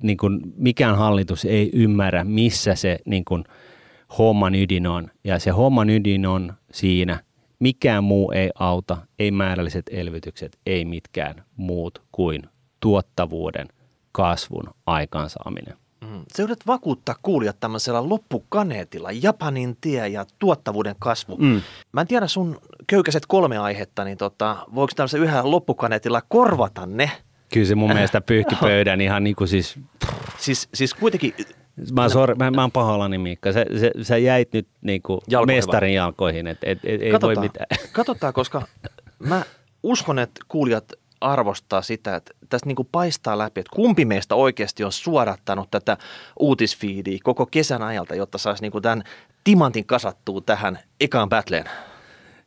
niin kuin mikään hallitus ei ymmärrä, missä se niin kuin homman ydin on. Ja se homman ydin on siinä, mikään muu ei auta, ei määrälliset elvytykset, ei mitkään muut kuin tuottavuuden kasvun aikaansaaminen. Mm. Se yrität vakuuttaa kuulijat tämmöisellä loppukaneetilla, Japanin tie ja tuottavuuden kasvu. Mm. Mä en tiedä sun köykäiset kolme aihetta, niin tota, voiko tämmöisellä yhdellä loppukaneetilla korvata ne – Kyllä se mun mielestä pyyhki pöydän ihan niin kuin siis... Siis, siis kuitenkin... Mä oon, sorry, mä, mä oon pahoillani Miikka. Sä, sä, sä jäit nyt niin kuin mestarin jalkoihin, että et, et, ei voi mitään. Katsotaan, koska mä uskon, että kuulijat arvostaa sitä, että tästä niin kuin paistaa läpi, että kumpi meistä oikeasti on suodattanut tätä uutisfiidiä koko kesän ajalta, jotta saisi niin kuin tämän timantin kasattua tähän ekaan battleen.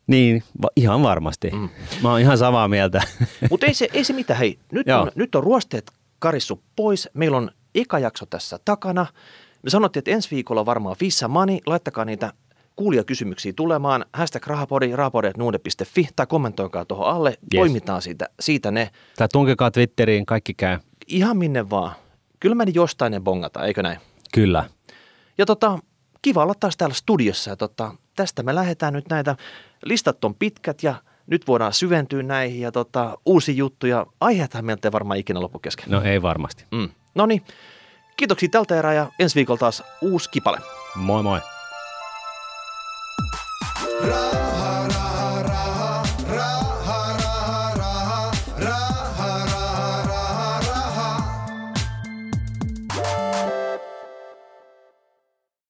Niin, va- ihan varmasti. Mm. Mä oon ihan samaa mieltä. Mutta ei se, ei se mitään. Hei, nyt on, nyt on ruosteet karissu pois. Meillä on eka jakso tässä takana. Me sanottiin, että ensi viikolla varmaan Fissa Money. Laittakaa niitä kuulijakysymyksiä tulemaan. Hashtag rahapodi, rahapodi.nuude.fi tai kommentoikaa tuohon alle. Yes. Poimitaan siitä, siitä ne. Tai tunkekaa Twitteriin, kaikki käy. Ihan minne vaan. Kyllä me jostain ne bongata, eikö näin? Kyllä. Ja tota, kiva olla taas täällä studiossa. Ja tota, tästä me lähdetään nyt näitä, listat on pitkät ja nyt voidaan syventyä näihin ja tota, uusi juttu ja aiheethan meiltä ei varmaan ikinä loppu kesken. No ei varmasti. Mm. No niin, kiitoksia tältä erää ja ensi viikolla taas uusi kipale. Moi moi. Ra-